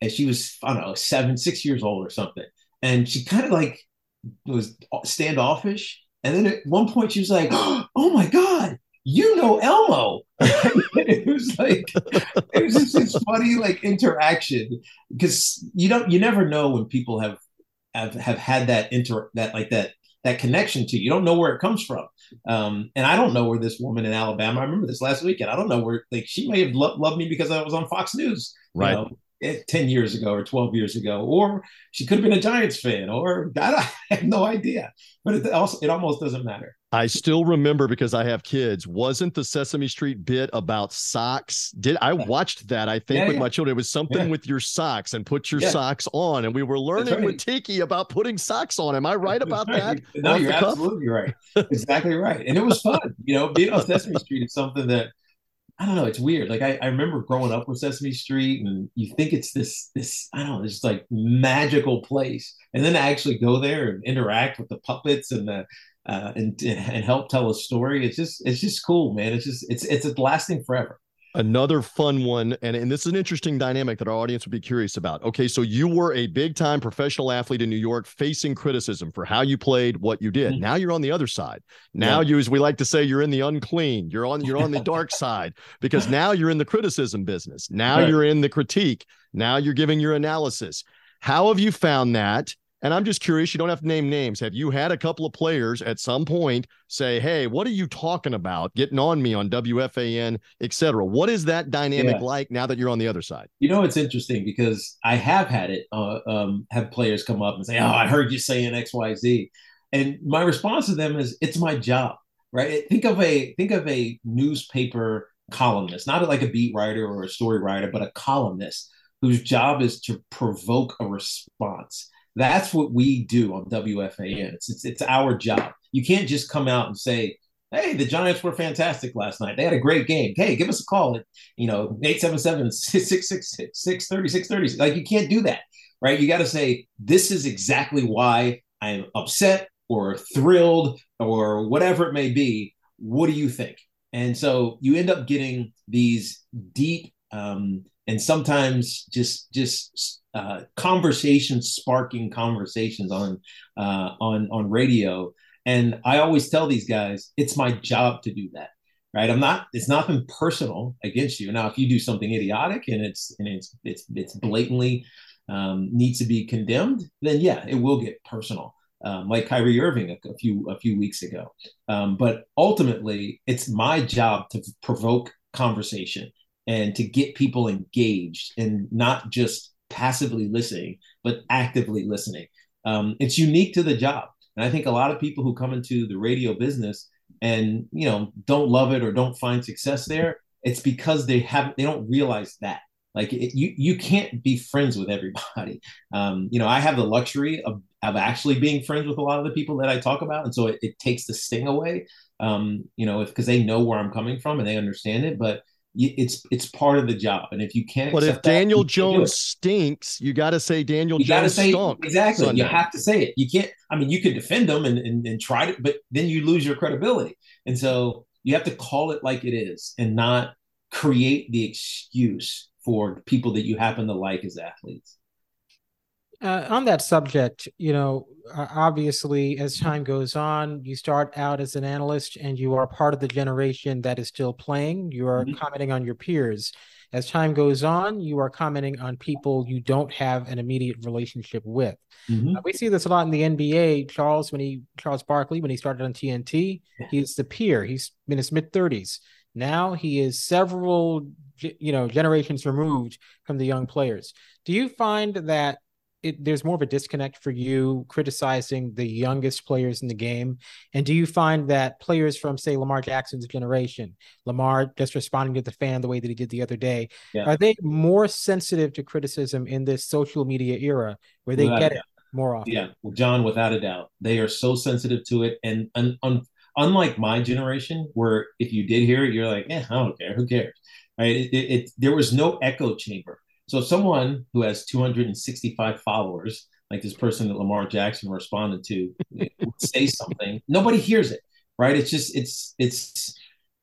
and she was I don't know seven, six years old or something and she kind of like was standoffish. And then at one point she was like, "Oh my god, you know Elmo." it was like it was just this funny like interaction because you don't you never know when people have have have had that inter that like that that connection to you. You don't know where it comes from. Um, and I don't know where this woman in Alabama. I remember this last weekend. I don't know where like she may have lo- loved me because I was on Fox News, right? Know? Eh, 10 years ago or 12 years ago, or she could have been a Giants fan, or I have no idea. But it also it almost doesn't matter. I still remember because I have kids. Wasn't the Sesame Street bit about socks? Did I watched that? I think yeah, with yeah. my children, it was something yeah. with your socks and put your socks on, and we were learning right. with Tiki about putting socks on. Am I right about right. that? No, you're absolutely right. Exactly right, and it was fun. You know, being on Sesame Street is something that I don't know. It's weird. Like I, I remember growing up with Sesame Street, and you think it's this this I don't know, it's like magical place, and then to actually go there and interact with the puppets and the uh, and and help tell a story. It's just it's just cool, man. It's just it's it's lasting forever. Another fun one, and, and this is an interesting dynamic that our audience would be curious about. Okay, so you were a big time professional athlete in New York facing criticism for how you played, what you did. Mm-hmm. Now you're on the other side. Now yeah. you, as we like to say, you're in the unclean. You're on you're on the dark side because now you're in the criticism business. Now right. you're in the critique. Now you're giving your analysis. How have you found that? And I'm just curious, you don't have to name names. Have you had a couple of players at some point say, Hey, what are you talking about? Getting on me on WFAN, et cetera. What is that dynamic yeah. like now that you're on the other side? You know, it's interesting because I have had it, uh, um, have players come up and say, Oh, I heard you saying XYZ. And my response to them is, It's my job, right? Think of a, think of a newspaper columnist, not like a beat writer or a story writer, but a columnist whose job is to provoke a response that's what we do on WFAN. It's, it's, it's our job. You can't just come out and say, hey, the Giants were fantastic last night. They had a great game. Hey, give us a call at, you know, 877-666-630-630. Like you can't do that, right? You got to say, this is exactly why I'm upset or thrilled or whatever it may be. What do you think? And so you end up getting these deep um, and sometimes just just uh, conversations sparking conversations on uh, on on radio. And i always tell these guys it's my job to do that right? I'm not it's nothing personal against you. Now if you do something idiotic and it's and it's it's it's blatantly um, needs to be condemned then yeah it will get personal. Um, like Kyrie Irving a, a, few a few weeks ago. Um, but ultimately, it's my job to provoke conversation and to get people engaged and not just passively listening, but actively listening. Um, it's unique to the job. And I think a lot of people who come into the radio business and you know don't love it or don't find success there, it's because they have they don't realize that. Like it, you you can't be friends with everybody. Um, you know, I have the luxury of of actually being friends with a lot of the people that I talk about, and so it, it takes the sting away. Um, you know, because they know where I'm coming from and they understand it, but it's it's part of the job. And if you can't, but if Daniel that, Jones stinks, you got to say Daniel you Jones say, stunk. Exactly, Sunday. you have to say it. You can't. I mean, you can defend them and, and and try to, but then you lose your credibility. And so you have to call it like it is, and not create the excuse for people that you happen to like as athletes. Uh, on that subject, you know, obviously, as time goes on, you start out as an analyst and you are part of the generation that is still playing. You are mm-hmm. commenting on your peers. As time goes on, you are commenting on people you don't have an immediate relationship with. Mm-hmm. Uh, we see this a lot in the NBA. Charles, when he Charles Barkley, when he started on TNT, he's the peer. He's in his mid thirties. Now he is several, you know, generations removed from the young players. Do you find that it, there's more of a disconnect for you criticizing the youngest players in the game? And do you find that players from, say, Lamar Jackson's generation, Lamar just responding to the fan the way that he did the other day, yeah. are they more sensitive to criticism in this social media era where they without get it more often? Yeah, well, John, without a doubt, they are so sensitive to it, and, and, and unlike my generation, where if you did hear it, you're like, "Yeah, I don't care. Who cares?" Right? It, it, it, there was no echo chamber. So someone who has 265 followers, like this person that Lamar Jackson responded to, say something, nobody hears it, right? It's just it's it's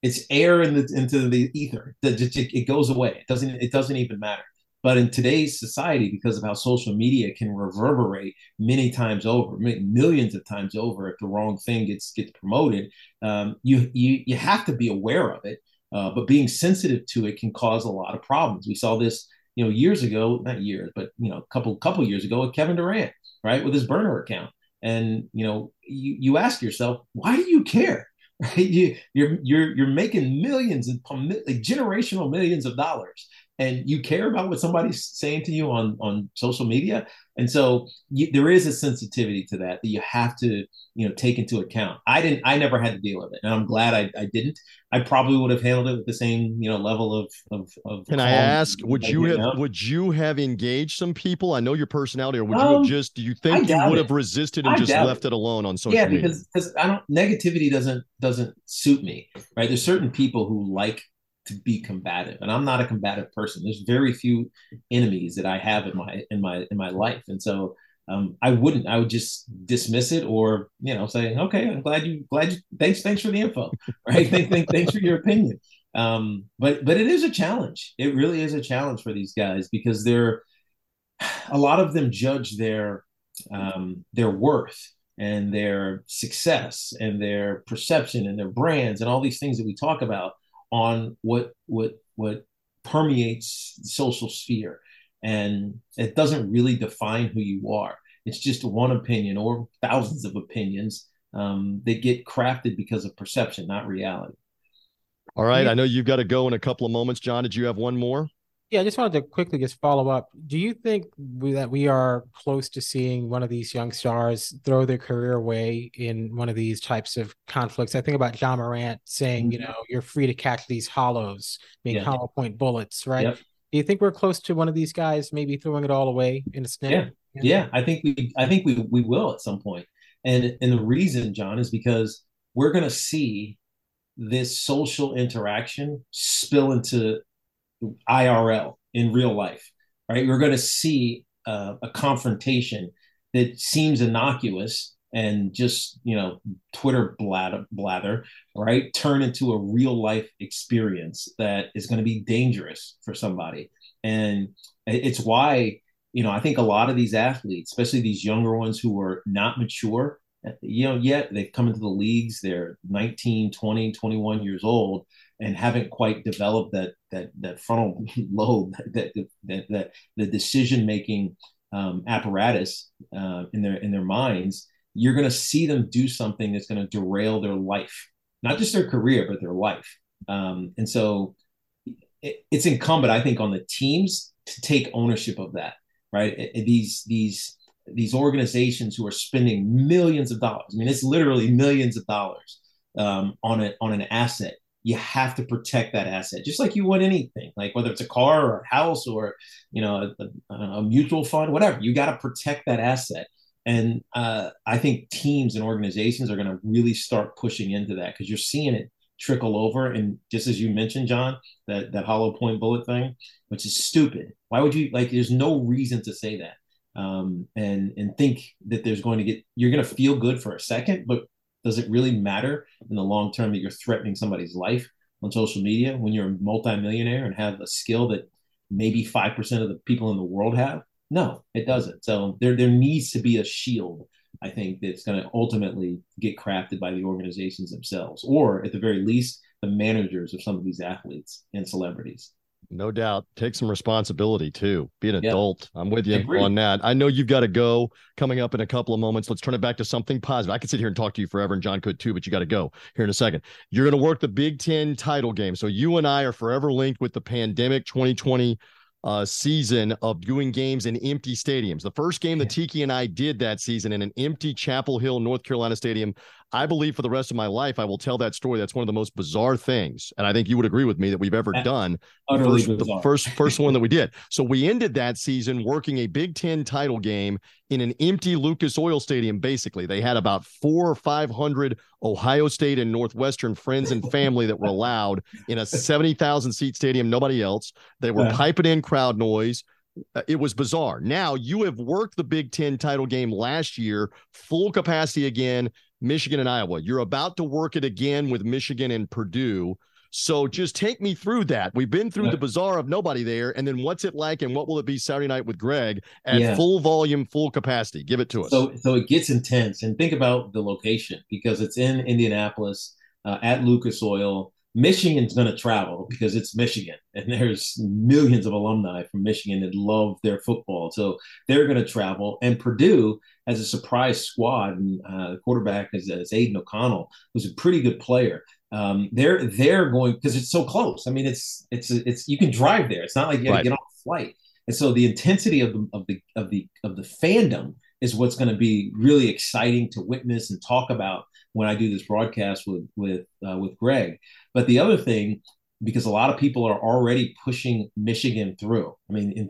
it's air in the, into the ether. It goes away. It doesn't it doesn't even matter. But in today's society, because of how social media can reverberate many times over, millions of times over, if the wrong thing gets gets promoted, um, you you you have to be aware of it. Uh, but being sensitive to it can cause a lot of problems. We saw this you know, years ago, not years, but you know, a couple couple years ago with Kevin Durant, right, with his burner account. And you know, you, you ask yourself, why do you care? Right? You, you're you're you're making millions and like generational millions of dollars, and you care about what somebody's saying to you on on social media and so you, there is a sensitivity to that that you have to you know take into account i didn't i never had to deal with it and i'm glad i, I didn't i probably would have handled it with the same you know level of of, of can i ask would you have would you have engaged some people i know your personality or would um, you have um, just do you think you would it. have resisted and I just left it. it alone on social yeah media? because because i don't negativity doesn't doesn't suit me right there's certain people who like to be combative and i'm not a combative person. There's very few enemies that i have in my in my in my life. And so um, i wouldn't i would just dismiss it or you know say okay i'm glad you glad you thanks thanks for the info right? Thanks, thanks, thanks for your opinion. Um, but but it is a challenge. It really is a challenge for these guys because they're a lot of them judge their um, their worth and their success and their perception and their brands and all these things that we talk about on what what what permeates the social sphere. And it doesn't really define who you are. It's just one opinion or thousands of opinions um, that get crafted because of perception not reality. All right. I know you've got to go in a couple of moments john. Did you have one more yeah, I just wanted to quickly just follow up. Do you think we, that we are close to seeing one of these young stars throw their career away in one of these types of conflicts? I think about Ja Morant saying, mm-hmm. you know, you're free to catch these hollows, being yeah. hollow point bullets, right? Yep. Do you think we're close to one of these guys maybe throwing it all away in a snap? Yeah, yeah. I think we, I think we, we will at some point. And and the reason, John, is because we're going to see this social interaction spill into IRL in real life, right? We're going to see uh, a confrontation that seems innocuous and just you know Twitter blather, blather, right? Turn into a real life experience that is going to be dangerous for somebody, and it's why you know I think a lot of these athletes, especially these younger ones who are not mature, you know, yet they've come into the leagues, they're 19, 20, 21 years old, and haven't quite developed that that that frontal lobe that that, that the decision making um, apparatus uh, in their in their minds you're going to see them do something that's going to derail their life. Not just their career but their life. Um, and so it, it's incumbent i think on the teams to take ownership of that right? It, it, these these these organizations who are spending millions of dollars i mean it's literally millions of dollars um, on on an asset you have to protect that asset just like you would anything like whether it's a car or a house or you know a, a mutual fund whatever you got to protect that asset. And uh, i think teams and organizations are going to really start pushing into that because you're seeing it trickle over. And just as you mentioned john that that hollow point bullet thing which is stupid. Why would you like there's no reason to say that. Um, and and think that there's going to get you're going to feel good for a second but does it really matter in the long term that you're threatening somebody's life on social media when you're a multimillionaire and have a skill that maybe 5% of the people in the world have? No, it doesn't. So there, there needs to be a shield, I think, that's going to ultimately get crafted by the organizations themselves, or at the very least, the managers of some of these athletes and celebrities. No doubt. Take some responsibility too. Be an adult. I'm with you on that. I know you've got to go coming up in a couple of moments. Let's turn it back to something positive. I could sit here and talk to you forever, and John could too, but you got to go here in a second. You're going to work the Big Ten title game. So you and I are forever linked with the pandemic 2020 uh, season of doing games in empty stadiums. The first game that Tiki and I did that season in an empty Chapel Hill, North Carolina stadium. I believe for the rest of my life, I will tell that story. That's one of the most bizarre things, and I think you would agree with me that we've ever done. First, the first first one that we did. So we ended that season working a Big Ten title game in an empty Lucas Oil Stadium. Basically, they had about four or five hundred Ohio State and Northwestern friends and family that were allowed in a seventy thousand seat stadium. Nobody else. They were yeah. piping in crowd noise. Uh, it was bizarre. Now you have worked the Big Ten title game last year, full capacity again. Michigan and Iowa. You're about to work it again with Michigan and Purdue. So just take me through that. We've been through the bizarre of nobody there, and then what's it like, and what will it be Saturday night with Greg at yeah. full volume, full capacity? Give it to us. So, so it gets intense, and think about the location because it's in Indianapolis uh, at Lucas Oil. Michigan's going to travel because it's Michigan, and there's millions of alumni from Michigan that love their football. So they're going to travel. And Purdue has a surprise squad, and uh, the quarterback is, is Aidan O'Connell, who's a pretty good player. Um, they're they're going because it's so close. I mean, it's it's it's you can drive there. It's not like you to right. get on a flight. And so the intensity of the of the of the of the fandom is what's going to be really exciting to witness and talk about when I do this broadcast with with uh, with Greg. But the other thing, because a lot of people are already pushing Michigan through. I mean, in,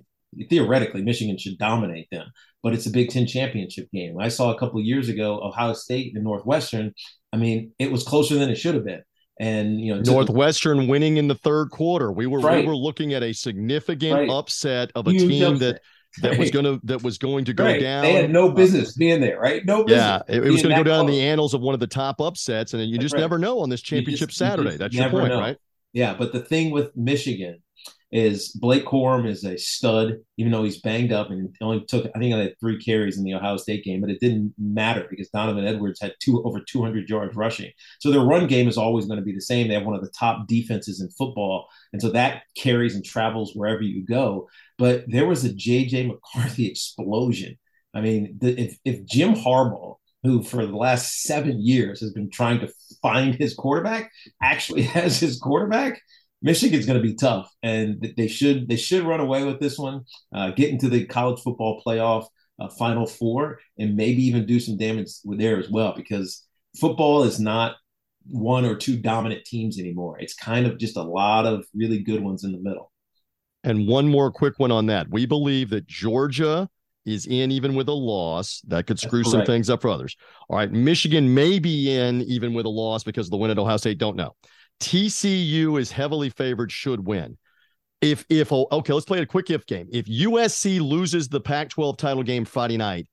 theoretically, Michigan should dominate them, but it's a Big Ten championship game. I saw a couple of years ago Ohio State and Northwestern. I mean, it was closer than it should have been. And you know, Northwestern winning in the third quarter. We were right. we were looking at a significant right. upset of a Huge team upset. that that right. was going to that was going to go right. down. They had no business being there, right? No business. Yeah, it, it was going to go down in the annals of one of the top upsets, and you That's just right. never know on this championship just, Saturday. That's your point, know. right? Yeah, but the thing with Michigan is Blake Corum is a stud, even though he's banged up and only took, I think, I had three carries in the Ohio State game, but it didn't matter because Donovan Edwards had two over 200 yards rushing. So their run game is always going to be the same. They have one of the top defenses in football, and so that carries and travels wherever you go. But there was a JJ McCarthy explosion. I mean, the, if if Jim Harbaugh who for the last seven years has been trying to find his quarterback, actually has his quarterback. Michigan's going to be tough, and they should they should run away with this one, uh, get into the college football playoff uh, Final Four, and maybe even do some damage with there as well. Because football is not one or two dominant teams anymore. It's kind of just a lot of really good ones in the middle. And one more quick one on that. We believe that Georgia is in even with a loss. That could screw some things up for others. All right. Michigan may be in even with a loss because of the win at Ohio State. Don't know. TCU is heavily favored, should win. If if oh, okay, let's play a quick if game. If USC loses the Pac-12 title game Friday night,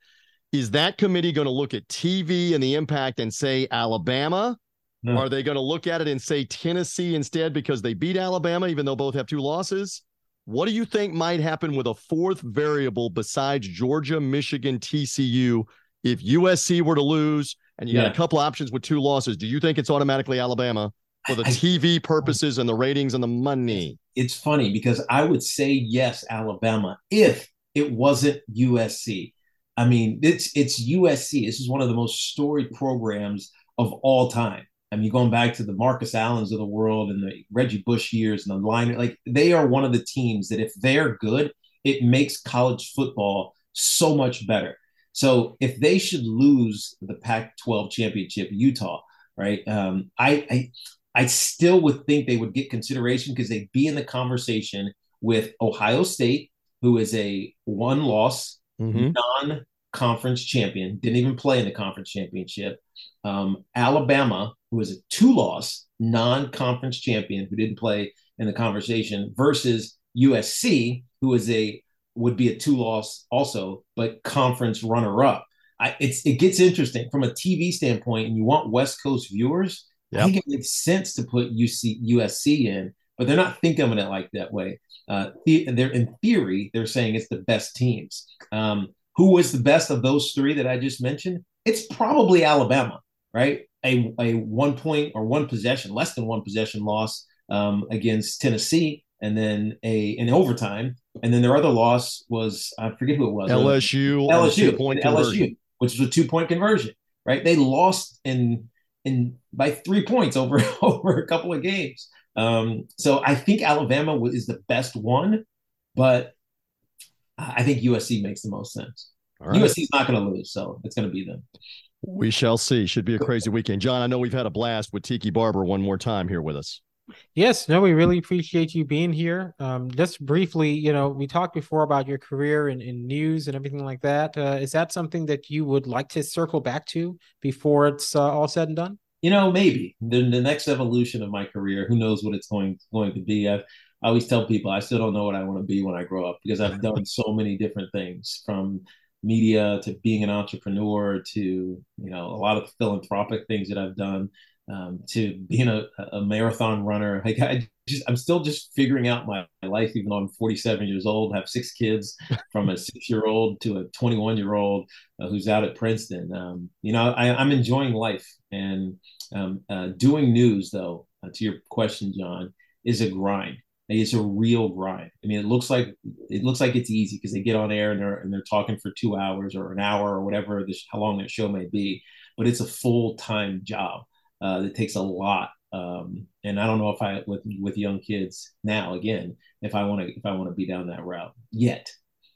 is that committee going to look at TV and the impact and say Alabama? No. Are they going to look at it and say Tennessee instead because they beat Alabama, even though both have two losses? What do you think might happen with a fourth variable besides Georgia, Michigan, TCU if USC were to lose and you yeah. got a couple options with two losses? Do you think it's automatically Alabama? For the TV purposes and the ratings and the money. It's funny because I would say yes, Alabama, if it wasn't USC. I mean, it's it's USC. This is one of the most storied programs of all time. I mean, going back to the Marcus Allens of the world and the Reggie Bush years and the line, like they are one of the teams that if they're good, it makes college football so much better. So if they should lose the Pac-12 championship, Utah, right? Um, I, I I still would think they would get consideration because they'd be in the conversation with Ohio State, who is a one loss mm-hmm. non conference champion, didn't even play in the conference championship. Um, Alabama, who is a two loss non conference champion who didn't play in the conversation, versus USC, who is a would be a two loss also, but conference runner up. I, it's it gets interesting from a TV standpoint, and you want West Coast viewers Yep. I think it makes sense to put UC, USC in, but they're not thinking of it like that way. Uh, they're in theory, they're saying it's the best teams. Um, who was the best of those three that I just mentioned? It's probably Alabama, right? A, a one point or one possession, less than one possession loss um, against Tennessee, and then a an overtime, and then their other loss was I forget who it was. LSU. LSU. Point LSU, which was a two point conversion, right? They lost in in by three points over over a couple of games. Um, so I think Alabama is the best one, but I think USC makes the most sense. Right. USC is not going to lose, so it's going to be them. We shall see. Should be a crazy weekend. John, I know we've had a blast with Tiki Barber one more time here with us. Yes, no, we really appreciate you being here. Um, just briefly, you know, we talked before about your career in, in news and everything like that. Uh, is that something that you would like to circle back to before it's uh, all said and done? You know, maybe the, the next evolution of my career. Who knows what it's going going to be? I've, I always tell people I still don't know what I want to be when I grow up because I've done so many different things from media to being an entrepreneur to you know a lot of philanthropic things that I've done um, to being a, a marathon runner. Like I just, I'm still just figuring out my, my life, even though I'm 47 years old, have six kids from a six year old to a 21 year old uh, who's out at Princeton. Um, you know, I, am enjoying life and um, uh, doing news, though, uh, to your question, John, is a grind. It's a real grind. I mean, it looks like it looks like it's easy because they get on air and they're and they're talking for two hours or an hour or whatever this how long their show may be, but it's a full time job uh, that takes a lot. Um, and I don't know if I with with young kids now again if I want to if I want to be down that route yet.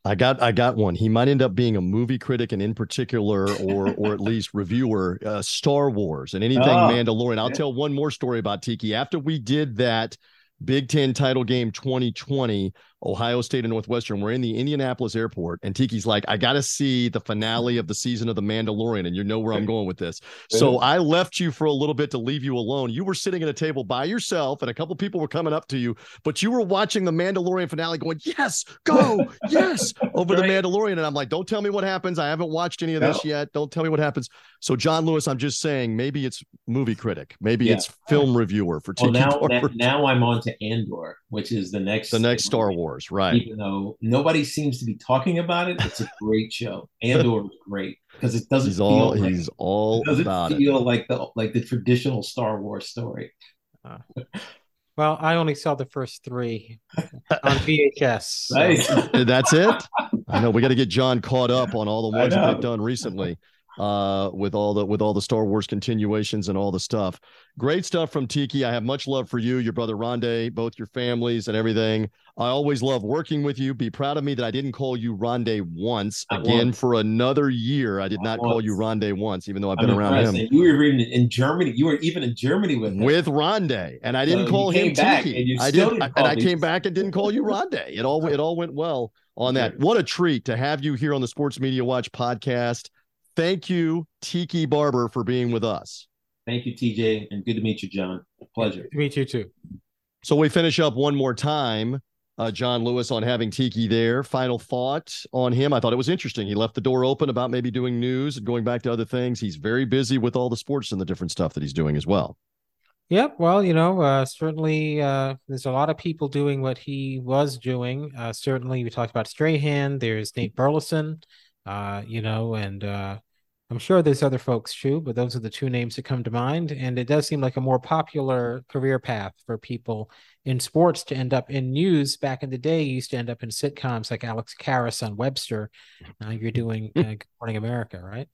I got I got one. He might end up being a movie critic and in particular, or or at least reviewer, uh, Star Wars and anything oh, Mandalorian. I'll yeah. tell one more story about Tiki. After we did that Big Ten title game 2020, Ohio State and Northwestern. We're in the Indianapolis airport, and Tiki's like, I got to see the finale of the season of The Mandalorian, and you know where I'm going with this. So I left you for a little bit to leave you alone. You were sitting at a table by yourself, and a couple people were coming up to you, but you were watching the Mandalorian finale, going, Yes, go, yes, over right. the Mandalorian. And I'm like, Don't tell me what happens. I haven't watched any of this no. yet. Don't tell me what happens. So, John Lewis, I'm just saying, maybe it's movie critic, maybe yeah. it's film reviewer for Tiki. Well, now, now I'm on to Andor, which is the next the next Star Wars. Wars, right? Even though nobody seems to be talking about it, it's a great show. Andor is great because it doesn't he's feel all like, he's all it doesn't about feel it. like the like the traditional Star Wars story. Uh, well, I only saw the first three on VHS. So. Nice. That's it. I know we got to get John caught up on all the ones that they've done recently uh, with all the with all the Star Wars continuations and all the stuff. Great stuff from Tiki. I have much love for you, your brother Ronde, both your families and everything. I always love working with you. Be proud of me that I didn't call you Ronde once. Again, once. for another year, I did not, call you Ronde once, even though I've been I'm around him. You were even in Germany. You were even in Germany with him. with Ronde, and I didn't so call him Tiki. I did, and I came back and didn't call you Ronde. It all it all went well on that. What a treat to have you here on the Sports Media Watch podcast. Thank you, Tiki Barber, for being with us. Thank you, TJ, and good to meet you, John. pleasure. Good to meet you too. So we finish up one more time. Uh, John Lewis on having Tiki there. Final thought on him. I thought it was interesting. He left the door open about maybe doing news and going back to other things. He's very busy with all the sports and the different stuff that he's doing as well. Yep. Well, you know, uh, certainly uh, there's a lot of people doing what he was doing. Uh, certainly, we talked about Strahan. There's Nate Burleson, uh, you know, and uh, I'm sure there's other folks too, but those are the two names that come to mind. And it does seem like a more popular career path for people in sports to end up in news. Back in the day, you used to end up in sitcoms like Alex Karras on Webster. Now you're doing uh, Good Morning America, right?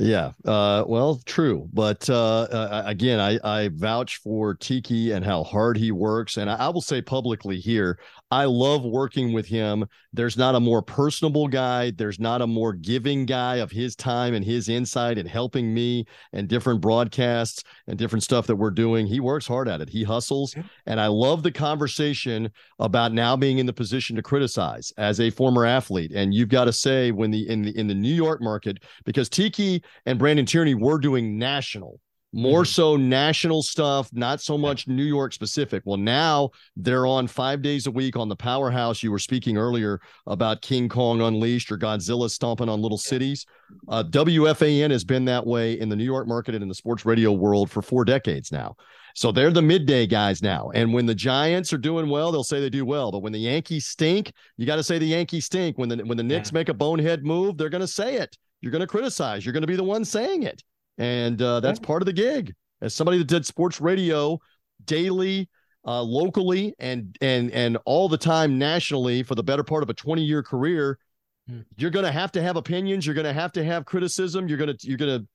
Yeah, uh, well, true, but uh, uh, again, I, I vouch for Tiki and how hard he works, and I, I, will say publicly here, I love working with him. There's not a more personable guy. There's not a more giving guy of his time and his insight and helping me and different broadcasts and different stuff that we're doing. He works hard at it. He hustles, and I love the conversation about now being in the position to criticize as a former athlete. And you've got to say when the in the in the New York market because Tiki and Brandon Tierney were doing national more mm-hmm. so national stuff, not so much New York specific. Well, now they're on five days a week on the powerhouse. You were speaking earlier about King Kong Unleashed or Godzilla stomping on little cities. Uh, WFAN has been that way in the New York market and in the sports radio world for four decades now. So they're the midday guys now. And when the Giants are doing well, they'll say they do well. But when the Yankees stink, you got to say the Yankees stink. When the when the Knicks yeah. make a bonehead move, they're going to say it. You're going to criticize. You're going to be the one saying it and uh, that's part of the gig. As somebody that did sports radio daily, uh, locally, and and and all the time nationally for the better part of a 20 year career, hmm. you're going to have to have opinions. You're going to have to have criticism. You're going to you're going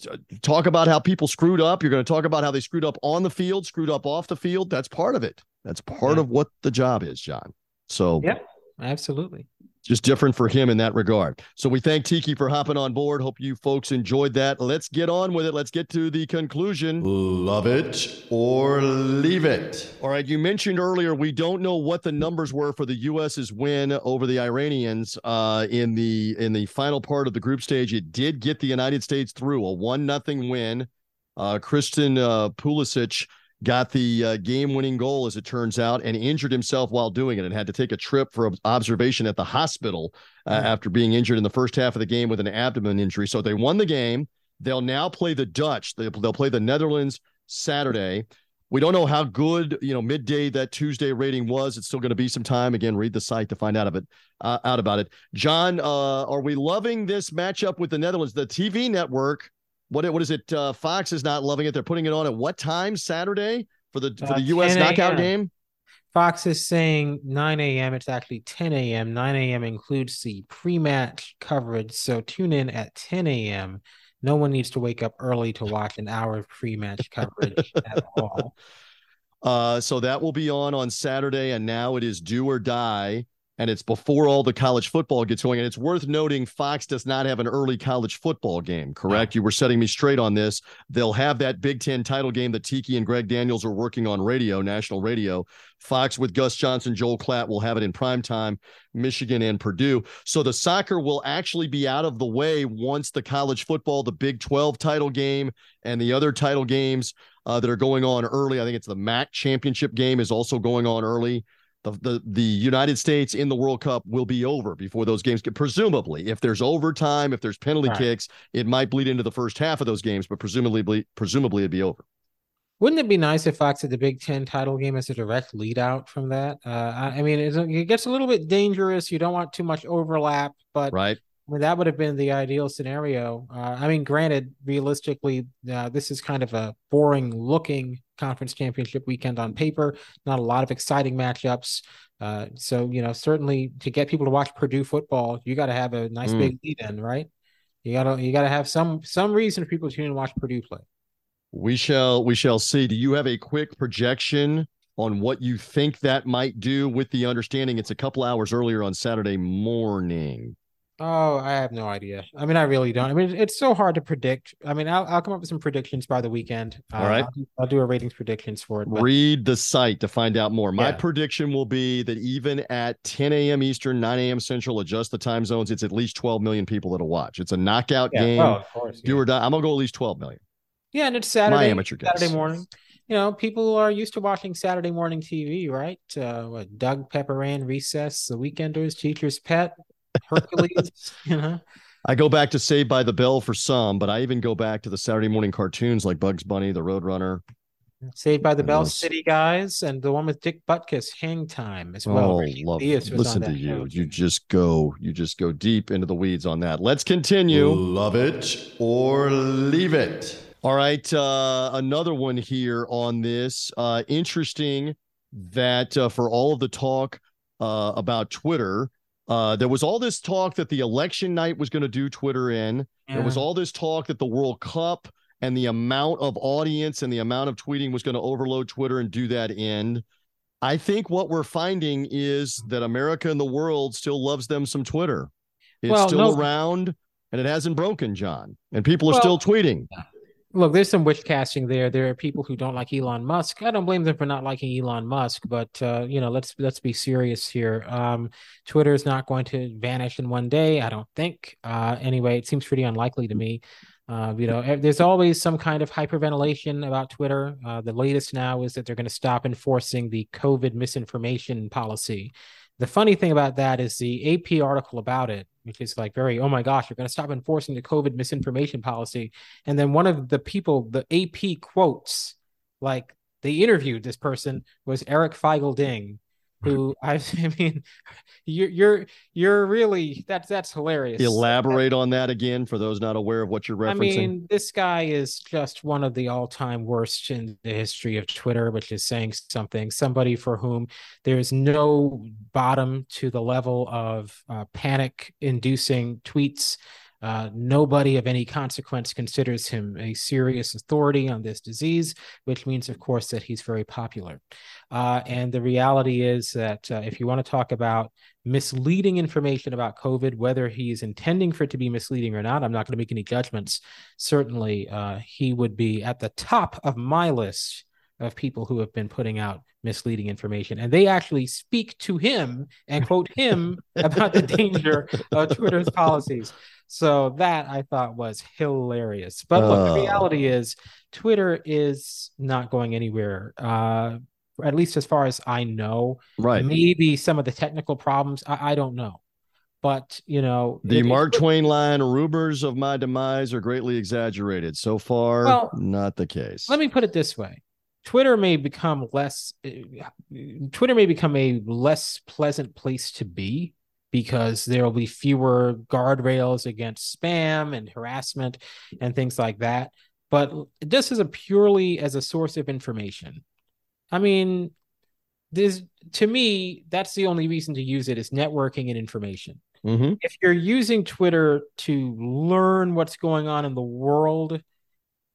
to talk about how people screwed up. You're going to talk about how they screwed up on the field, screwed up off the field. That's part of it. That's part yeah. of what the job is, John. So, yeah, absolutely just different for him in that regard. So we thank Tiki for hopping on board. Hope you folks enjoyed that. Let's get on with it. Let's get to the conclusion. Love it or leave it. All right. You mentioned earlier we don't know what the numbers were for the U.S.'s win over the Iranians uh, in the in the final part of the group stage. It did get the United States through a one nothing win. Uh, Christian uh, Pulisic got the uh, game winning goal, as it turns out, and injured himself while doing it and had to take a trip for observation at the hospital uh, mm-hmm. after being injured in the first half of the game with an abdomen injury. So they won the game. They'll now play the Dutch. They'll, they'll play the Netherlands Saturday. We don't know how good, you know, midday that Tuesday rating was. It's still going to be some time. Again, read the site to find out of it, uh, out about it. John, uh, are we loving this matchup with the Netherlands? The TV network, what what is it? Uh, Fox is not loving it. They're putting it on at what time Saturday for the for the Uh, U.S. knockout game? Fox is saying 9 a.m. It's actually 10 a.m. 9 a.m. includes the pre-match coverage, so tune in at 10 a.m. No one needs to wake up early to watch an hour of pre-match coverage at all. Uh, so that will be on on Saturday, and now it is do or die, and it's before all the college football gets going. And it's worth noting Fox does not have an early college football game. Correct? You were setting me straight on this. They'll have that Big Ten title game that Tiki and Greg Daniels are working on radio, national radio. Fox with Gus Johnson, Joel Klatt will have it in prime time. Michigan and Purdue. So the soccer will actually be out of the way once the college football, the Big 12 title game, and the other title games uh, that are going on early. I think it's the MAC championship game is also going on early. The, the the United States in the World Cup will be over before those games get presumably if there's overtime if there's penalty Right. kicks it might bleed into the first half of those games but presumably presumably it'd be over Wouldn't it be nice if Fox had the Big Ten title game as a direct lead out from that? Uh, I, I mean, it gets a little bit dangerous. You don't want too much overlap, but right I mean, that would have been the ideal scenario. Uh, I mean, granted, realistically, uh, this is kind of a boring looking conference championship weekend on paper. Not a lot of exciting matchups. Uh, so you know, certainly to get people to watch Purdue football, you got to have a nice Mm. big lead in, right? You gotta you gotta have some some reason for people to tune and watch Purdue play. we shall we shall see do you have a quick projection on what you think that might do with the understanding it's a couple hours earlier on Saturday morning Oh, I have no idea. I mean, I really don't. I mean, it's so hard to predict. I mean, I'll I'll come up with some predictions by the weekend. Uh, All right. I'll, do- I'll do a ratings predictions for it. but- read the site to find out more. My Yeah. prediction will be that even at 10 a.m. Eastern, 9 a.m. Central, adjust the time zones. It's at least 12 million people that'll watch. It's a knockout yeah, game. oh, of course. Do yeah. or die. I'm gonna go at least 12 million. Yeah, and it's Saturday, amateur guess. Saturday morning. You know, people are used to watching Saturday morning TV, right? Uh, what Doug Pepper Ann, Recess, The Weekenders, Teacher's Pet, Hercules. you know, I go back to Saved by the Bell for some, but I even go back to the Saturday morning cartoons like Bugs Bunny, The Roadrunner. Saved by the Bell Yes. City guys, and the one with Dick Butkus, Hang Time as well. oh, love Diaz was listen to you. show, You just go, you just go deep into the weeds on that. Let's continue. Love it or leave it. All right, uh, another one here on this. Uh, interesting that uh, for all of the talk uh, about Twitter, uh, there was all this talk that the election night was going to do Twitter in. There was all this talk that the World Cup and the amount of audience and the amount of tweeting was going to overload Twitter and do that in. I think what we're finding is that America and the world still loves them some Twitter. It's Well, still no- around and it hasn't broken, John. And people are Well- still tweeting. Look, there's some wish casting there. There are people who don't like Elon Musk. I don't blame them for not liking Elon Musk, but uh, you know, let's let's be serious here. Um, Twitter is not going to vanish in one day. I don't think. Uh, anyway, it seems pretty unlikely to me. Uh, you know, there's always some kind of hyperventilation about Twitter. Uh, the latest now is that they're going to stop enforcing the COVID misinformation policy. The funny thing about that is the AP article about it, which is like very, oh my gosh, you're going to stop enforcing the COVID misinformation policy. And then one of the people, the AP quotes, like they interviewed this person was Eric Feigl Ding, who I, I mean, you're you're you're really that's that's hilarious. Elaborate on that again for those not aware of what you're referencing. I mean, this guy is just one of the all-time worst in the history of Twitter, which is saying something. Somebody for whom there is no bottom to the level of uh, panic-inducing tweets. Uh, nobody of any consequence considers him a serious authority on this disease, which means, of course, that he's very popular. Uh, and the reality is that uh, if you want to talk about misleading information about COVID, whether he's intending for it to be misleading or not, I'm not going to make any judgments. Certainly, uh, he would be at the top of my list of people who have been putting out misleading information. And they actually speak to him and quote him about the danger of Twitter's policies. So that I thought was hilarious. But look, the Oh. reality is Twitter is not going anywhere. Uh, at least as far as I know. right. Maybe some of the technical problems, I, I don't know. But you know, the it- it- Mark Twain line rumors of my demise are greatly exaggerated. So far, Well, not the case. let me put it this way twitter may become less twitter may become a less pleasant place to be because there will be fewer guardrails against spam and harassment and things like that but this is a purely as a source of information i mean this to me that's the only reason to use it is networking and information Mhm. if you're using Twitter to learn what's going on in the world,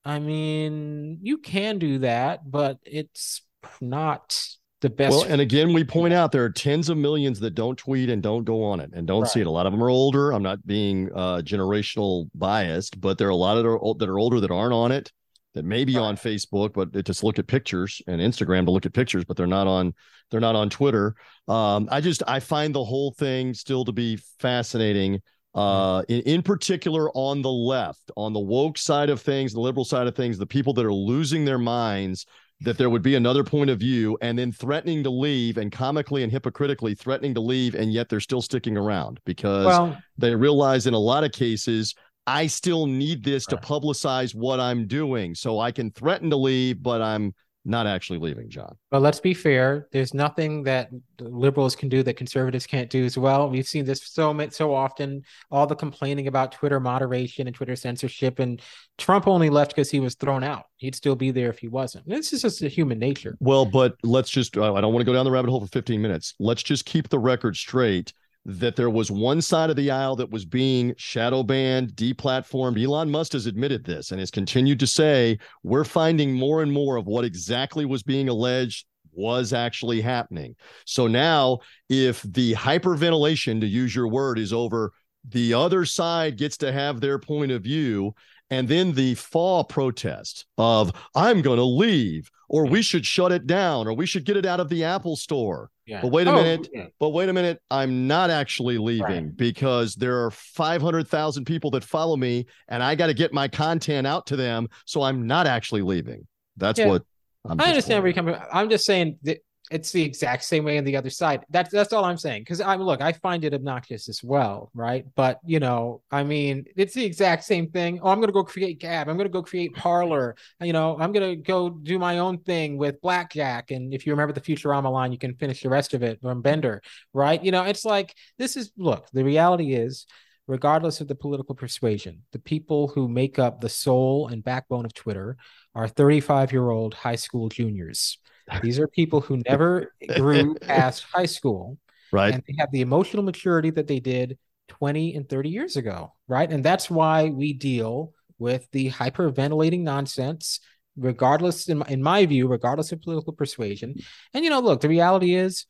I mean, you can do that, but it's not the best. Well, and again, we point out there are tens of millions that don't tweet and don't go on it and don't see it. A lot of them are older. I'm not being uh, generational biased, but there are a lot of that are, that are older that aren't on it, that may be on Facebook, but it just look at pictures and Instagram to look at pictures, but they're not on they're not on Twitter. Um, I just I find the whole thing still to be fascinating. Uh, in, in particular on the left, on the woke side of things, the liberal side of things, the people that are losing their minds that there would be another point of view and then threatening to leave and comically and hypocritically threatening to leave and yet they're still sticking around because well, they realize in a lot of cases I still need this to publicize what I'm doing. So I can threaten to leave but I'm not actually leaving John. but let's be fair. There's nothing that liberals can do that conservatives can't do as well. We've seen this so so often. All the complaining about Twitter moderation and Twitter censorship, and Trump only left because he was thrown out. He'd still be there if he wasn't. This is just a human nature. Well, but let's just I I don't want to go down the rabbit hole for 15 minutes. Let's just keep the record straight that there was one side of the aisle that was being shadow banned, deplatformed. Elon Musk has admitted this and has continued to say we're finding more and more of what exactly was being alleged was actually happening. So now if the hyperventilation to use your word is over, the other side gets to have their point of view and then the fall protest of I'm going to leave or we should shut it down or we should get it out of the Apple store. Yeah. But wait a Oh, minute. yeah. But wait a minute, I'm not actually leaving Right. because there are 500,000 people that follow me and I got to get my content out to them, so I'm not actually leaving. That's Yeah. what I'm I just understand where you're pointing coming. I'm just saying that it's the exact same way on the other side. That's that's all I'm saying. Because I'm look, I find it obnoxious as well, right? But you know, I mean, it's the exact same thing. Oh, I'm gonna go create Gab. I'm gonna go create Parler. You know, I'm gonna go do my own thing with Blackjack. And if you remember the Futurama line, you can finish the rest of it from Bender, right? You know, it's like this is look. The reality is. Regardless of the political persuasion, the people who make up the soul and backbone of Twitter are 35 year old high school juniors. These are people who never grew past high school right? and they have the emotional maturity that they did 20 and 30 years ago, right? And that's why we deal with the hyperventilating nonsense, regardless, in my, in my view, regardless of political persuasion. And, you know, look, the reality is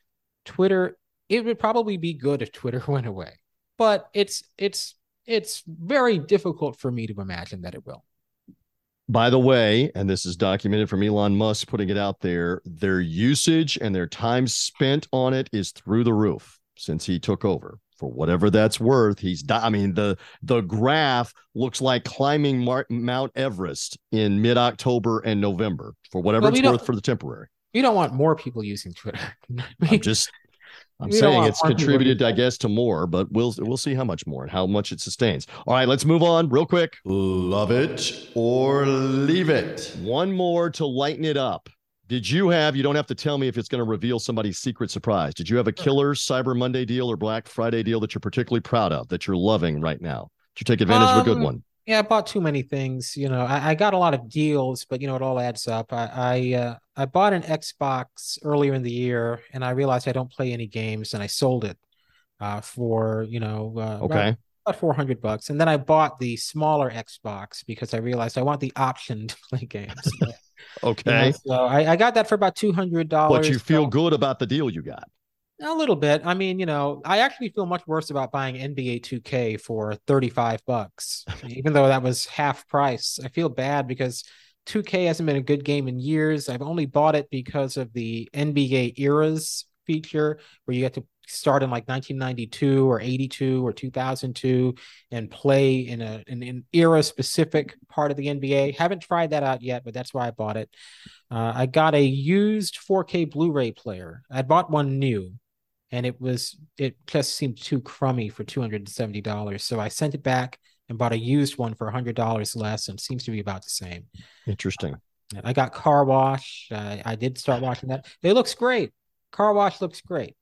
Twitter, it would probably be good if Twitter went away, but it's, it's, it's very difficult for me to imagine that it will. By the way, and this is documented from Elon Musk putting it out there, their usage and their time spent on it is through the roof since he took over. For whatever that's worth, he's. Di- I mean the the graph looks like climbing Mar- Mount Everest in mid October and November. For whatever Well, it's worth for the temporary. You don't want more people using Twitter. I'm just. I'm We saying it's contributed, I guess, to more, but we'll we'll see how much more and how much it sustains. All right, let's move on real quick. Love it or leave it. One more to lighten it up. Did you have, you don't have to tell me if it's going to reveal somebody's secret surprise. Did you have a killer Cyber Monday deal or Black Friday deal that you're particularly proud of, that you're loving right now? Did you take advantage of a good Um, one? Yeah, I bought too many things. You know, I, I got a lot of deals, but you know, it all adds up. I I, uh, I bought an Xbox earlier in the year, and I realized I don't play any games, and I sold it uh, for you know uh, about- Okay. about four hundred bucks, and then I bought the smaller Xbox because I realized I want the option to play games. You know, Okay. so I, I got that for about two hundred dollars. But you feel good about the deal you got. A little bit. I mean, you know, I actually feel much worse about buying NBA 2K for 35 bucks, even though that was half price. I feel bad because 2K hasn't been a good game in years. I've only bought it because of the NBA eras feature where you get to start in like 1992 or 82 or 2002 and play in a in an era specific part of the NBA. Haven't tried that out yet, but that's why I bought it. Uh, I got a used 4K Blu-ray player. I bought one new, and it was it just seemed too crummy for two hundred and seventy dollars. So I sent it back and bought a used one for hundred dollars less, and seems to be about the same. Interesting. I got car wash. Uh, I did start watching that. It looks great. Car wash looks great.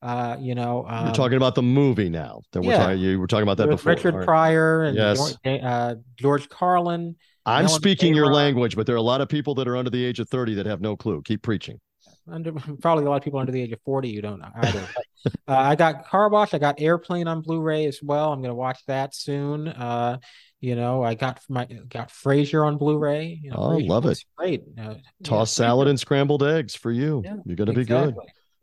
Uh, you know, um, You're talking about the movie now. That we're yeah. talking, you were talking about that before. Richard right. Pryor and Yes. George, uh, George Carlin. I'm Ellen speaking your language, but there are a lot of people that are under the age of 30 that have no clue. Keep preaching. Under probably a lot of people under the age of forty you don't either. But, uh, I got car wash. I got Airplane on Blu-ray as well. I'm going to watch that soon. Uh, you know, I got my got Frasier on Blu-ray. You know, Oh, Frasier love it. Great. Uh, Toss yeah, salad and scrambled eggs for you. Yeah, You're going to be good.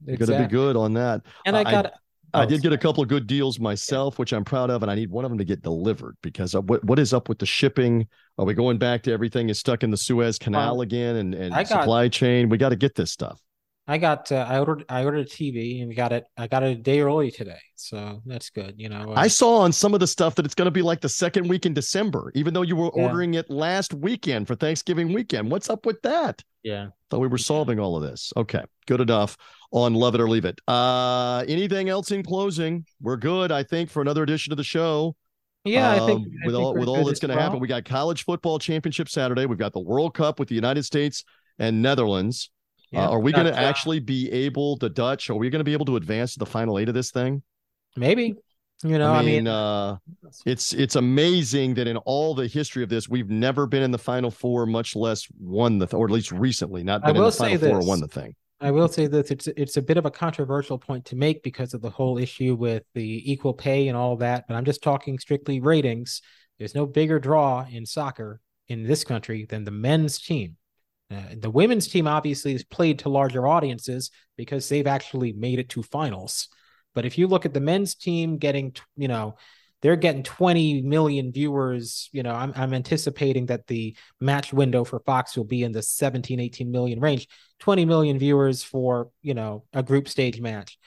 You're going to be good on that. And I I- got. I oh, did get a couple of good deals myself, which I'm proud of, and I need one of them to get delivered because of what what is up with the shipping? Are we going back to everything is stuck in the Suez Canal Well, again and, and I got- supply chain? We got to get this stuff. I got uh, I ordered I ordered a TV and we got it I got it a day early today, so that's good. You know, uh, I saw on some of the stuff that it's going to be like the second week in December, even though you were Yeah. ordering it last weekend for Thanksgiving weekend. What's up with that? yeah. Thought we were solving all of this. Okay, good enough on Love It or Leave It. Uh, anything else in closing? We're good, I think, for another edition of the show. Yeah, I think Um, I with think all with all that's going to happen, we got college football championship Saturday. We've got the World Cup with the United States and Netherlands. Yeah, uh, are we going to uh, actually be able, the Dutch? Are we going to be able to advance to the final eight of this thing? maybe? You know, I I mean, mean, uh, it's it's amazing that in all the history of this, we've never been in the final four, much less won the, or at least recently, not I been in the final say four or this. won the thing. I will say that it's it's a bit of a controversial point to make because of the whole issue with the equal pay and all that. But I'm just talking strictly ratings. There's no bigger draw in soccer in this country than the men's team. Uh, the women's team obviously is played to larger audiences because they've actually made it to finals. But if you look at the men's team getting, you know, they're getting 20 million viewers. You know, I'm, I'm anticipating that the match window for Fox will be in the 17, 18 million range. 20 million viewers for, you know, a group stage match.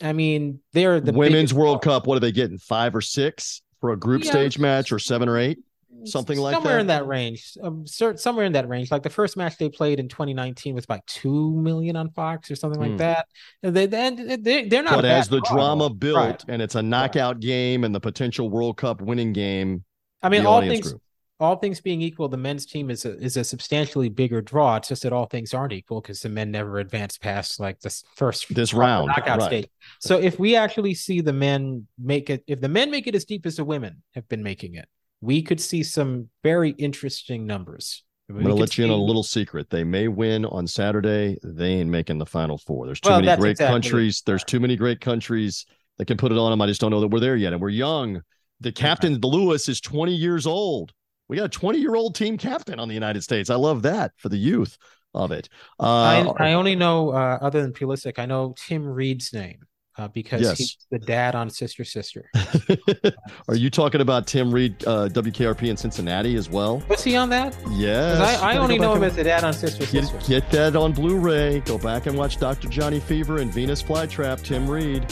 I mean, they're the Women's World. Cup, what are they getting? Five or six for a group Yeah. stage match, or seven or eight? Something like somewhere that? in that range um, somewhere in that range like the first match they played in 2019 was like 2 million on fox or something Hmm. like that and they, they, they, they're not But as the drama built Right. and it's a knockout game and the potential World Cup winning game, i mean all things grew. all things being equal the men's team is a, is a substantially bigger draw it's just that all things aren't equal because the men never advanced past like this first This round, knockout right. stage so if we actually see the men make it if the men make it as deep as the women have been making it we could see some very interesting numbers I'm going to let you in a little secret. They may win on Saturday. They ain't making the final four. There's too Well, many great exactly countries. There's too many great countries that can put it on them. I just don't know that we're there yet. And we're young. The captain, Lewis, is 20 years old. We got a 20 year old team captain on the United States. I love that for the youth of it. Uh, I, I only know uh, other than Pulisic, I know Tim Reid's name uh, because Yes. he's the dad on Sister Sister. Are you talking about Tim Reid, uh, WKRP in Cincinnati as well? Was he on that? Yes. I, I only know him and- as the dad on Sister Get, Sister. get that on Blu-ray. Go back and watch Dr. Johnny Fever and Venus Flytrap. Tim Reid.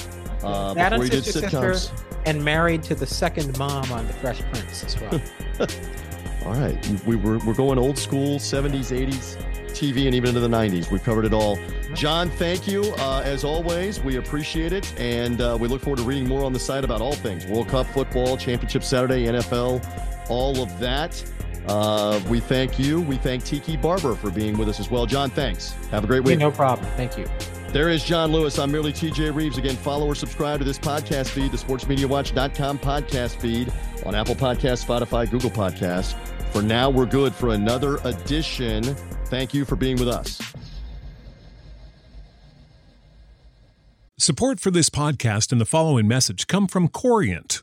Uh, Dad on before he did Sister. Sister and married to the second mom on The Fresh Prince as well. All right, we were we're going old school, 70s, 80s, TV, and even into the 90s. We've covered it all. John, thank you uh, as always. We appreciate it, and uh, we look forward to reading more on the site about all things World Cup, football, Championship Saturday, NFL, all of that. Uh, we thank you. We thank Tiki Barber for being with us as well. John, thanks. Have a great week. no problem. Thank you. There is John Lewis. I'm merely TJ Reeves. Again, follow or subscribe to this podcast feed, the sportsmediawatch.com podcast feed on Apple Podcasts, Spotify, Google Podcasts. For now, we're good for another edition. Thank you for being with us. Support for this podcast and the following message come from Corient.